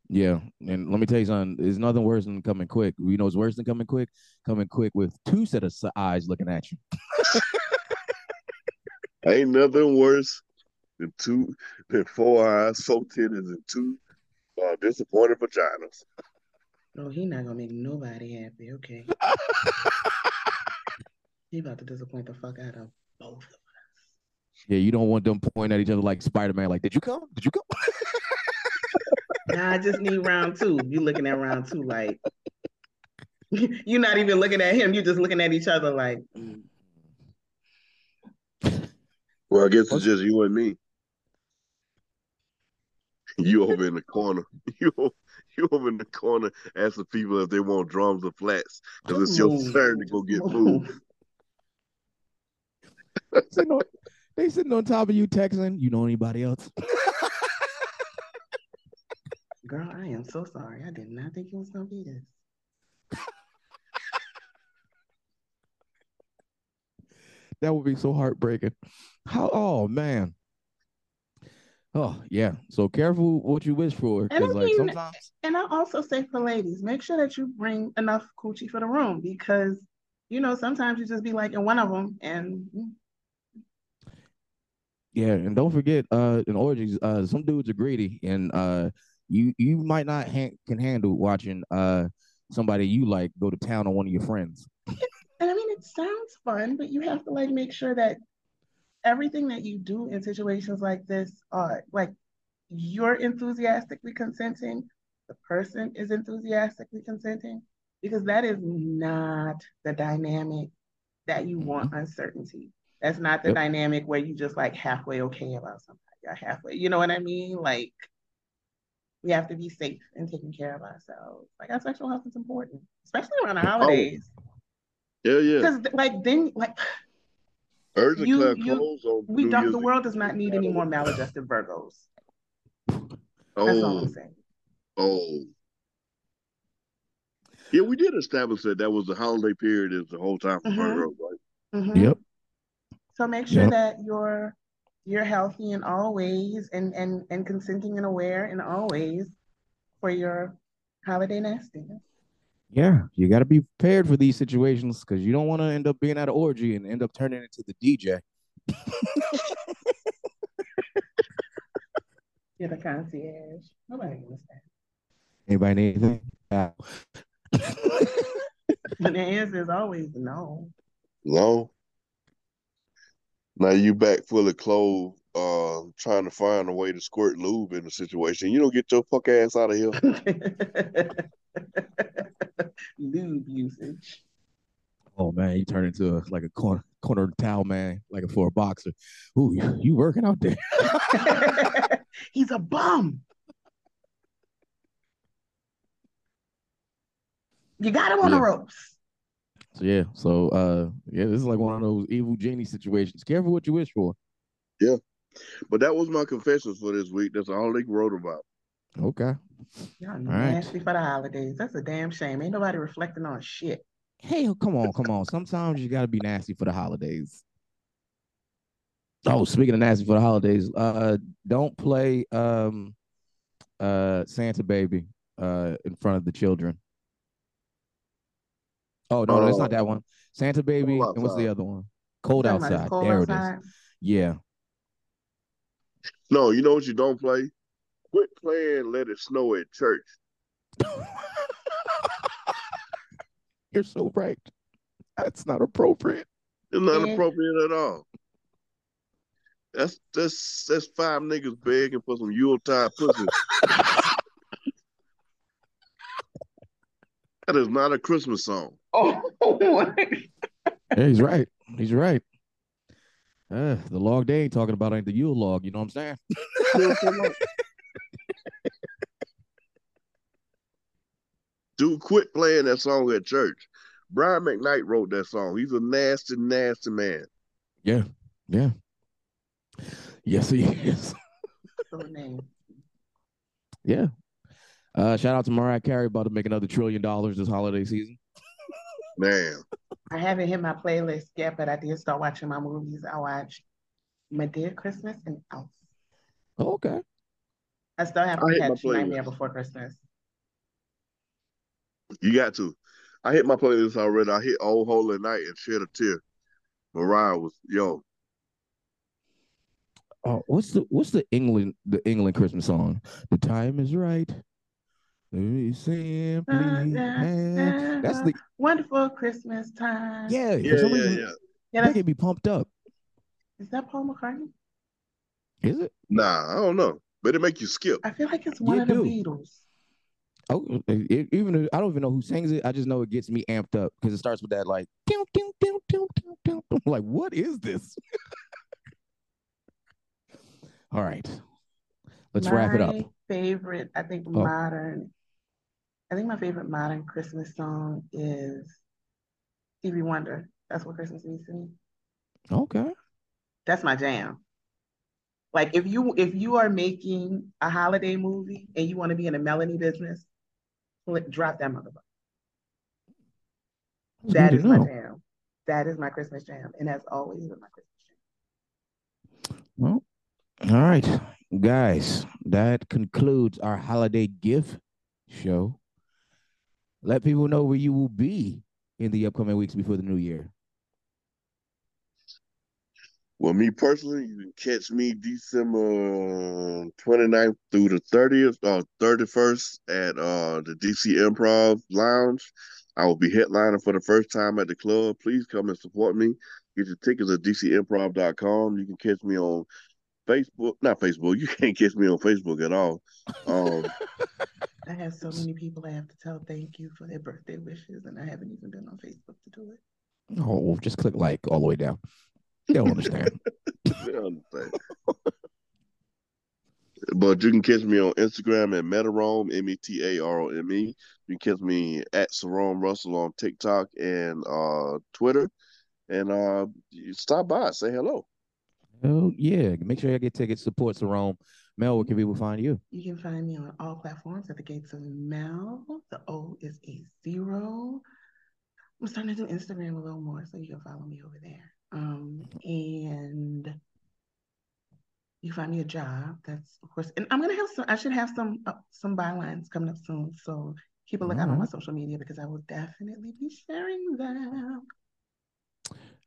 Speaker 2: Yeah. And let me tell you something, there's nothing worse than coming quick. You know what's worse than coming quick? Coming quick with two set of eyes looking at you.
Speaker 3: Ain't nothing worse than two than four eyes, four titties, and two uh, disappointed vaginas.
Speaker 4: Oh, he not gonna make nobody happy. Okay. he about to disappoint the fuck out of both of us.
Speaker 2: Yeah, you don't want them pointing at each other like Spider-Man, like, did you come? Did you come?
Speaker 4: Nah, I just need round two. You looking at round two like you're not even looking at him. You're just looking at each other like. mm.
Speaker 3: Well, I guess it's just you and me. You over in the corner. You you over in the corner asking people if they want drums or flats because it's your
Speaker 4: oh.
Speaker 3: turn to go get food.
Speaker 2: sitting on, they sitting on top of you texting. You know anybody else?
Speaker 4: Girl, I am so sorry. I did not think it was gonna be this.
Speaker 2: That would be so heartbreaking. How? Oh man. Oh yeah. So careful what you wish for,
Speaker 4: And I
Speaker 2: like
Speaker 4: mean-
Speaker 2: sometimes.
Speaker 4: And I also say for ladies, make sure that you bring enough coochie for the room because you know sometimes you just be like in one of them and
Speaker 2: Yeah, and don't forget, uh, in orgies, uh, some dudes are greedy, and uh, you you might not ha- can handle watching uh somebody you like go to town on one of your friends.
Speaker 4: And I mean, it sounds fun, but you have to like make sure that everything that you do in situations like this are like you're enthusiastically consenting, the person is enthusiastically consenting, because that is not the dynamic that you mm-hmm. want uncertainty. That's not the
Speaker 2: Yep.
Speaker 4: dynamic where you just like halfway okay about somebody or halfway, you know what I mean? Like we have to be safe and taking care of ourselves. Like our sexual health is important, especially around the oh. holidays.
Speaker 3: Yeah, yeah.
Speaker 4: Because like then like
Speaker 3: Urgent
Speaker 4: you-
Speaker 3: Clear
Speaker 4: you-
Speaker 3: clothes on
Speaker 4: we
Speaker 3: New
Speaker 4: don't
Speaker 3: Year's
Speaker 4: the world does not need any more maladjusted Virgos. That's all
Speaker 3: Oh,
Speaker 4: I'm saying.
Speaker 3: oh. Yeah, we did establish that that was the holiday period is the whole time for
Speaker 4: Mhm.
Speaker 3: Virgo, right?
Speaker 4: Mhm.
Speaker 2: Yep.
Speaker 4: So make sure
Speaker 2: Yep.
Speaker 4: that you're you're healthy in all ways and and and consenting and aware in all ways for your holiday nastiness.
Speaker 2: Yeah, you got to be prepared for these situations because you don't want to end up being at an orgy and end up turning into the DJ.
Speaker 4: You're the concierge. Nobody wants that.
Speaker 2: Anybody need anything? Yeah.
Speaker 4: But the answer is always no.
Speaker 3: No. Now you back full of clothes, uh, trying to find a way to squirt lube in the situation. You don't get your fuck ass out of here.
Speaker 4: Lube usage.
Speaker 2: oh man, you turn into a, like a corn corner towel man, like for a boxer. Ooh, you, you working out there?
Speaker 4: He's a bum. You got him on
Speaker 2: Yeah.
Speaker 4: the ropes.
Speaker 2: So yeah, so uh, yeah, this is like one of those evil genie situations. Careful what you wish for.
Speaker 3: Yeah, but that was my confessions for this week. That's all they wrote about.
Speaker 2: Okay.
Speaker 4: Y'all
Speaker 2: right.
Speaker 4: nasty for the holidays. That's a damn shame. Ain't nobody reflecting on shit.
Speaker 2: Hey, come on, come on. Sometimes you gotta be nasty for the holidays. Oh, speaking of nasty for the holidays, uh, don't play um, uh, Santa Baby uh in front of the children. Oh no, no, it's not oh. that one. Santa Baby, and what's the other one? Cold
Speaker 4: Talking
Speaker 2: outside.
Speaker 4: cold
Speaker 2: there
Speaker 4: outside.
Speaker 2: it is. Yeah.
Speaker 3: No, you know what you don't play? Quit playing Let It Snow at church.
Speaker 2: You're so right. That's not appropriate.
Speaker 3: It's not
Speaker 4: Yeah.
Speaker 3: appropriate at all. That's that's that's five niggas begging for some Yuletide pussy. that is not a Christmas song.
Speaker 4: Oh,
Speaker 2: Yeah, he's right. He's right. Uh, the log they ain't talking about ain't the Yule log. You know what I'm saying?
Speaker 3: Dude, quit playing that song at church. Brian McKnight wrote that song. He's a nasty, nasty man.
Speaker 2: Yeah. Yeah. Yes, he is. Yeah. Uh, shout out to Mariah Carey about to make another trillion dollars this holiday season.
Speaker 3: Man.
Speaker 4: I haven't hit my playlist yet, but I did start watching my movies. I watched My Dear Christmas and Elf.
Speaker 2: Oh, okay.
Speaker 4: I still have to
Speaker 3: hit my
Speaker 4: catch Nightmare. Before Christmas.
Speaker 3: You got to. I hit my playlist already. I hit Old Holy Night and Shed a Tear. Mariah was, yo,
Speaker 2: Oh, what's the what's the England the England Christmas song? The time is right. Let me simply have- That's the
Speaker 4: Wonderful Christmas time.
Speaker 2: yeah.
Speaker 3: yeah, yeah,
Speaker 2: reason,
Speaker 3: yeah.
Speaker 4: Yeah,
Speaker 2: they
Speaker 4: that's,
Speaker 2: get me pumped up.
Speaker 4: is that Paul McCartney?
Speaker 2: Is it?
Speaker 3: Nah, I don't know. But it make you skip.
Speaker 4: I feel like it's one
Speaker 2: You
Speaker 4: of the. Beatles.
Speaker 2: Oh, it, it- even I don't even know who sings it. I just know it gets me amped up because it starts with that like. Ding, ding, ding, ding, ding, ding. I'm like, what is this? All right, let's wrap it up.
Speaker 4: Favorite, I think
Speaker 2: Oh.
Speaker 4: modern. I think my favorite modern Christmas song is Stevie Wonder. That's what Christmas means to me.
Speaker 2: Okay.
Speaker 4: That's my jam. Like if you if you are making a holiday movie and you want to be in a melody business, drop that motherfucker. That is my
Speaker 2: know.
Speaker 4: jam. That is my Christmas jam, and that's always been my Christmas jam.
Speaker 2: Well, all right, guys, that concludes our holiday gift show. Let people know where you will be in the upcoming weeks before the new year.
Speaker 3: Well, me personally, you can catch me December 29th through the 30th or 31st at uh, the DC Improv Lounge. I will be headlining for the first time at the club. Please come and support me. Get your tickets at dcimprov.com. You can catch me on Facebook. Not Facebook. You can't catch me on Facebook at all. Um,
Speaker 4: I have so many people I have to tell thank you for their birthday wishes, and I haven't even been on Facebook to do it.
Speaker 2: Oh, just click like all the way down. They don't understand.
Speaker 3: I understand. But you can catch me on Instagram at Metarome, M E T A R O M E. You can catch me at Cerrome Russell on TikTok and uh, Twitter. And uh, stop by, say hello.
Speaker 2: oh yeah, make sure you get tickets. Support Cerrome. Mel, where can people find you?
Speaker 4: You can find me on all platforms at the Gates of Mel. The O is a zero. I'm starting to do Instagram a little more, so you can follow me over there. Um, and you find me a job. That's of course, and I'm gonna have some. I should have some uh, some bylines coming up soon. So keep a lookout on my
Speaker 2: Alright.
Speaker 4: social media because I will definitely be sharing them.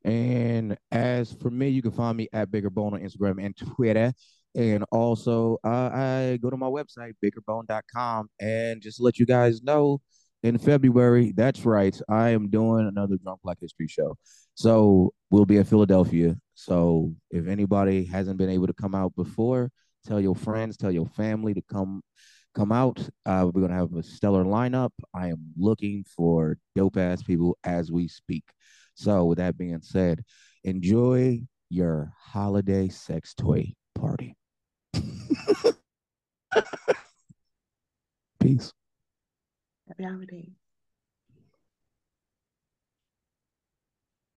Speaker 2: And as for me, you can find me at Baker Bone on Instagram and Twitter. And also, uh, I go to my website, bakerbone.com. And just let you guys know, in February, that's right, I am doing another Drunk Black History show. So we'll be in Philadelphia. So if anybody hasn't been able to come out before, tell your friends, tell your family to come come out. Uh, we're gonna have a stellar lineup. I am looking for dope ass people as we speak. So with that being said, enjoy your holiday sex toy party. Peace.
Speaker 4: Happy holidays.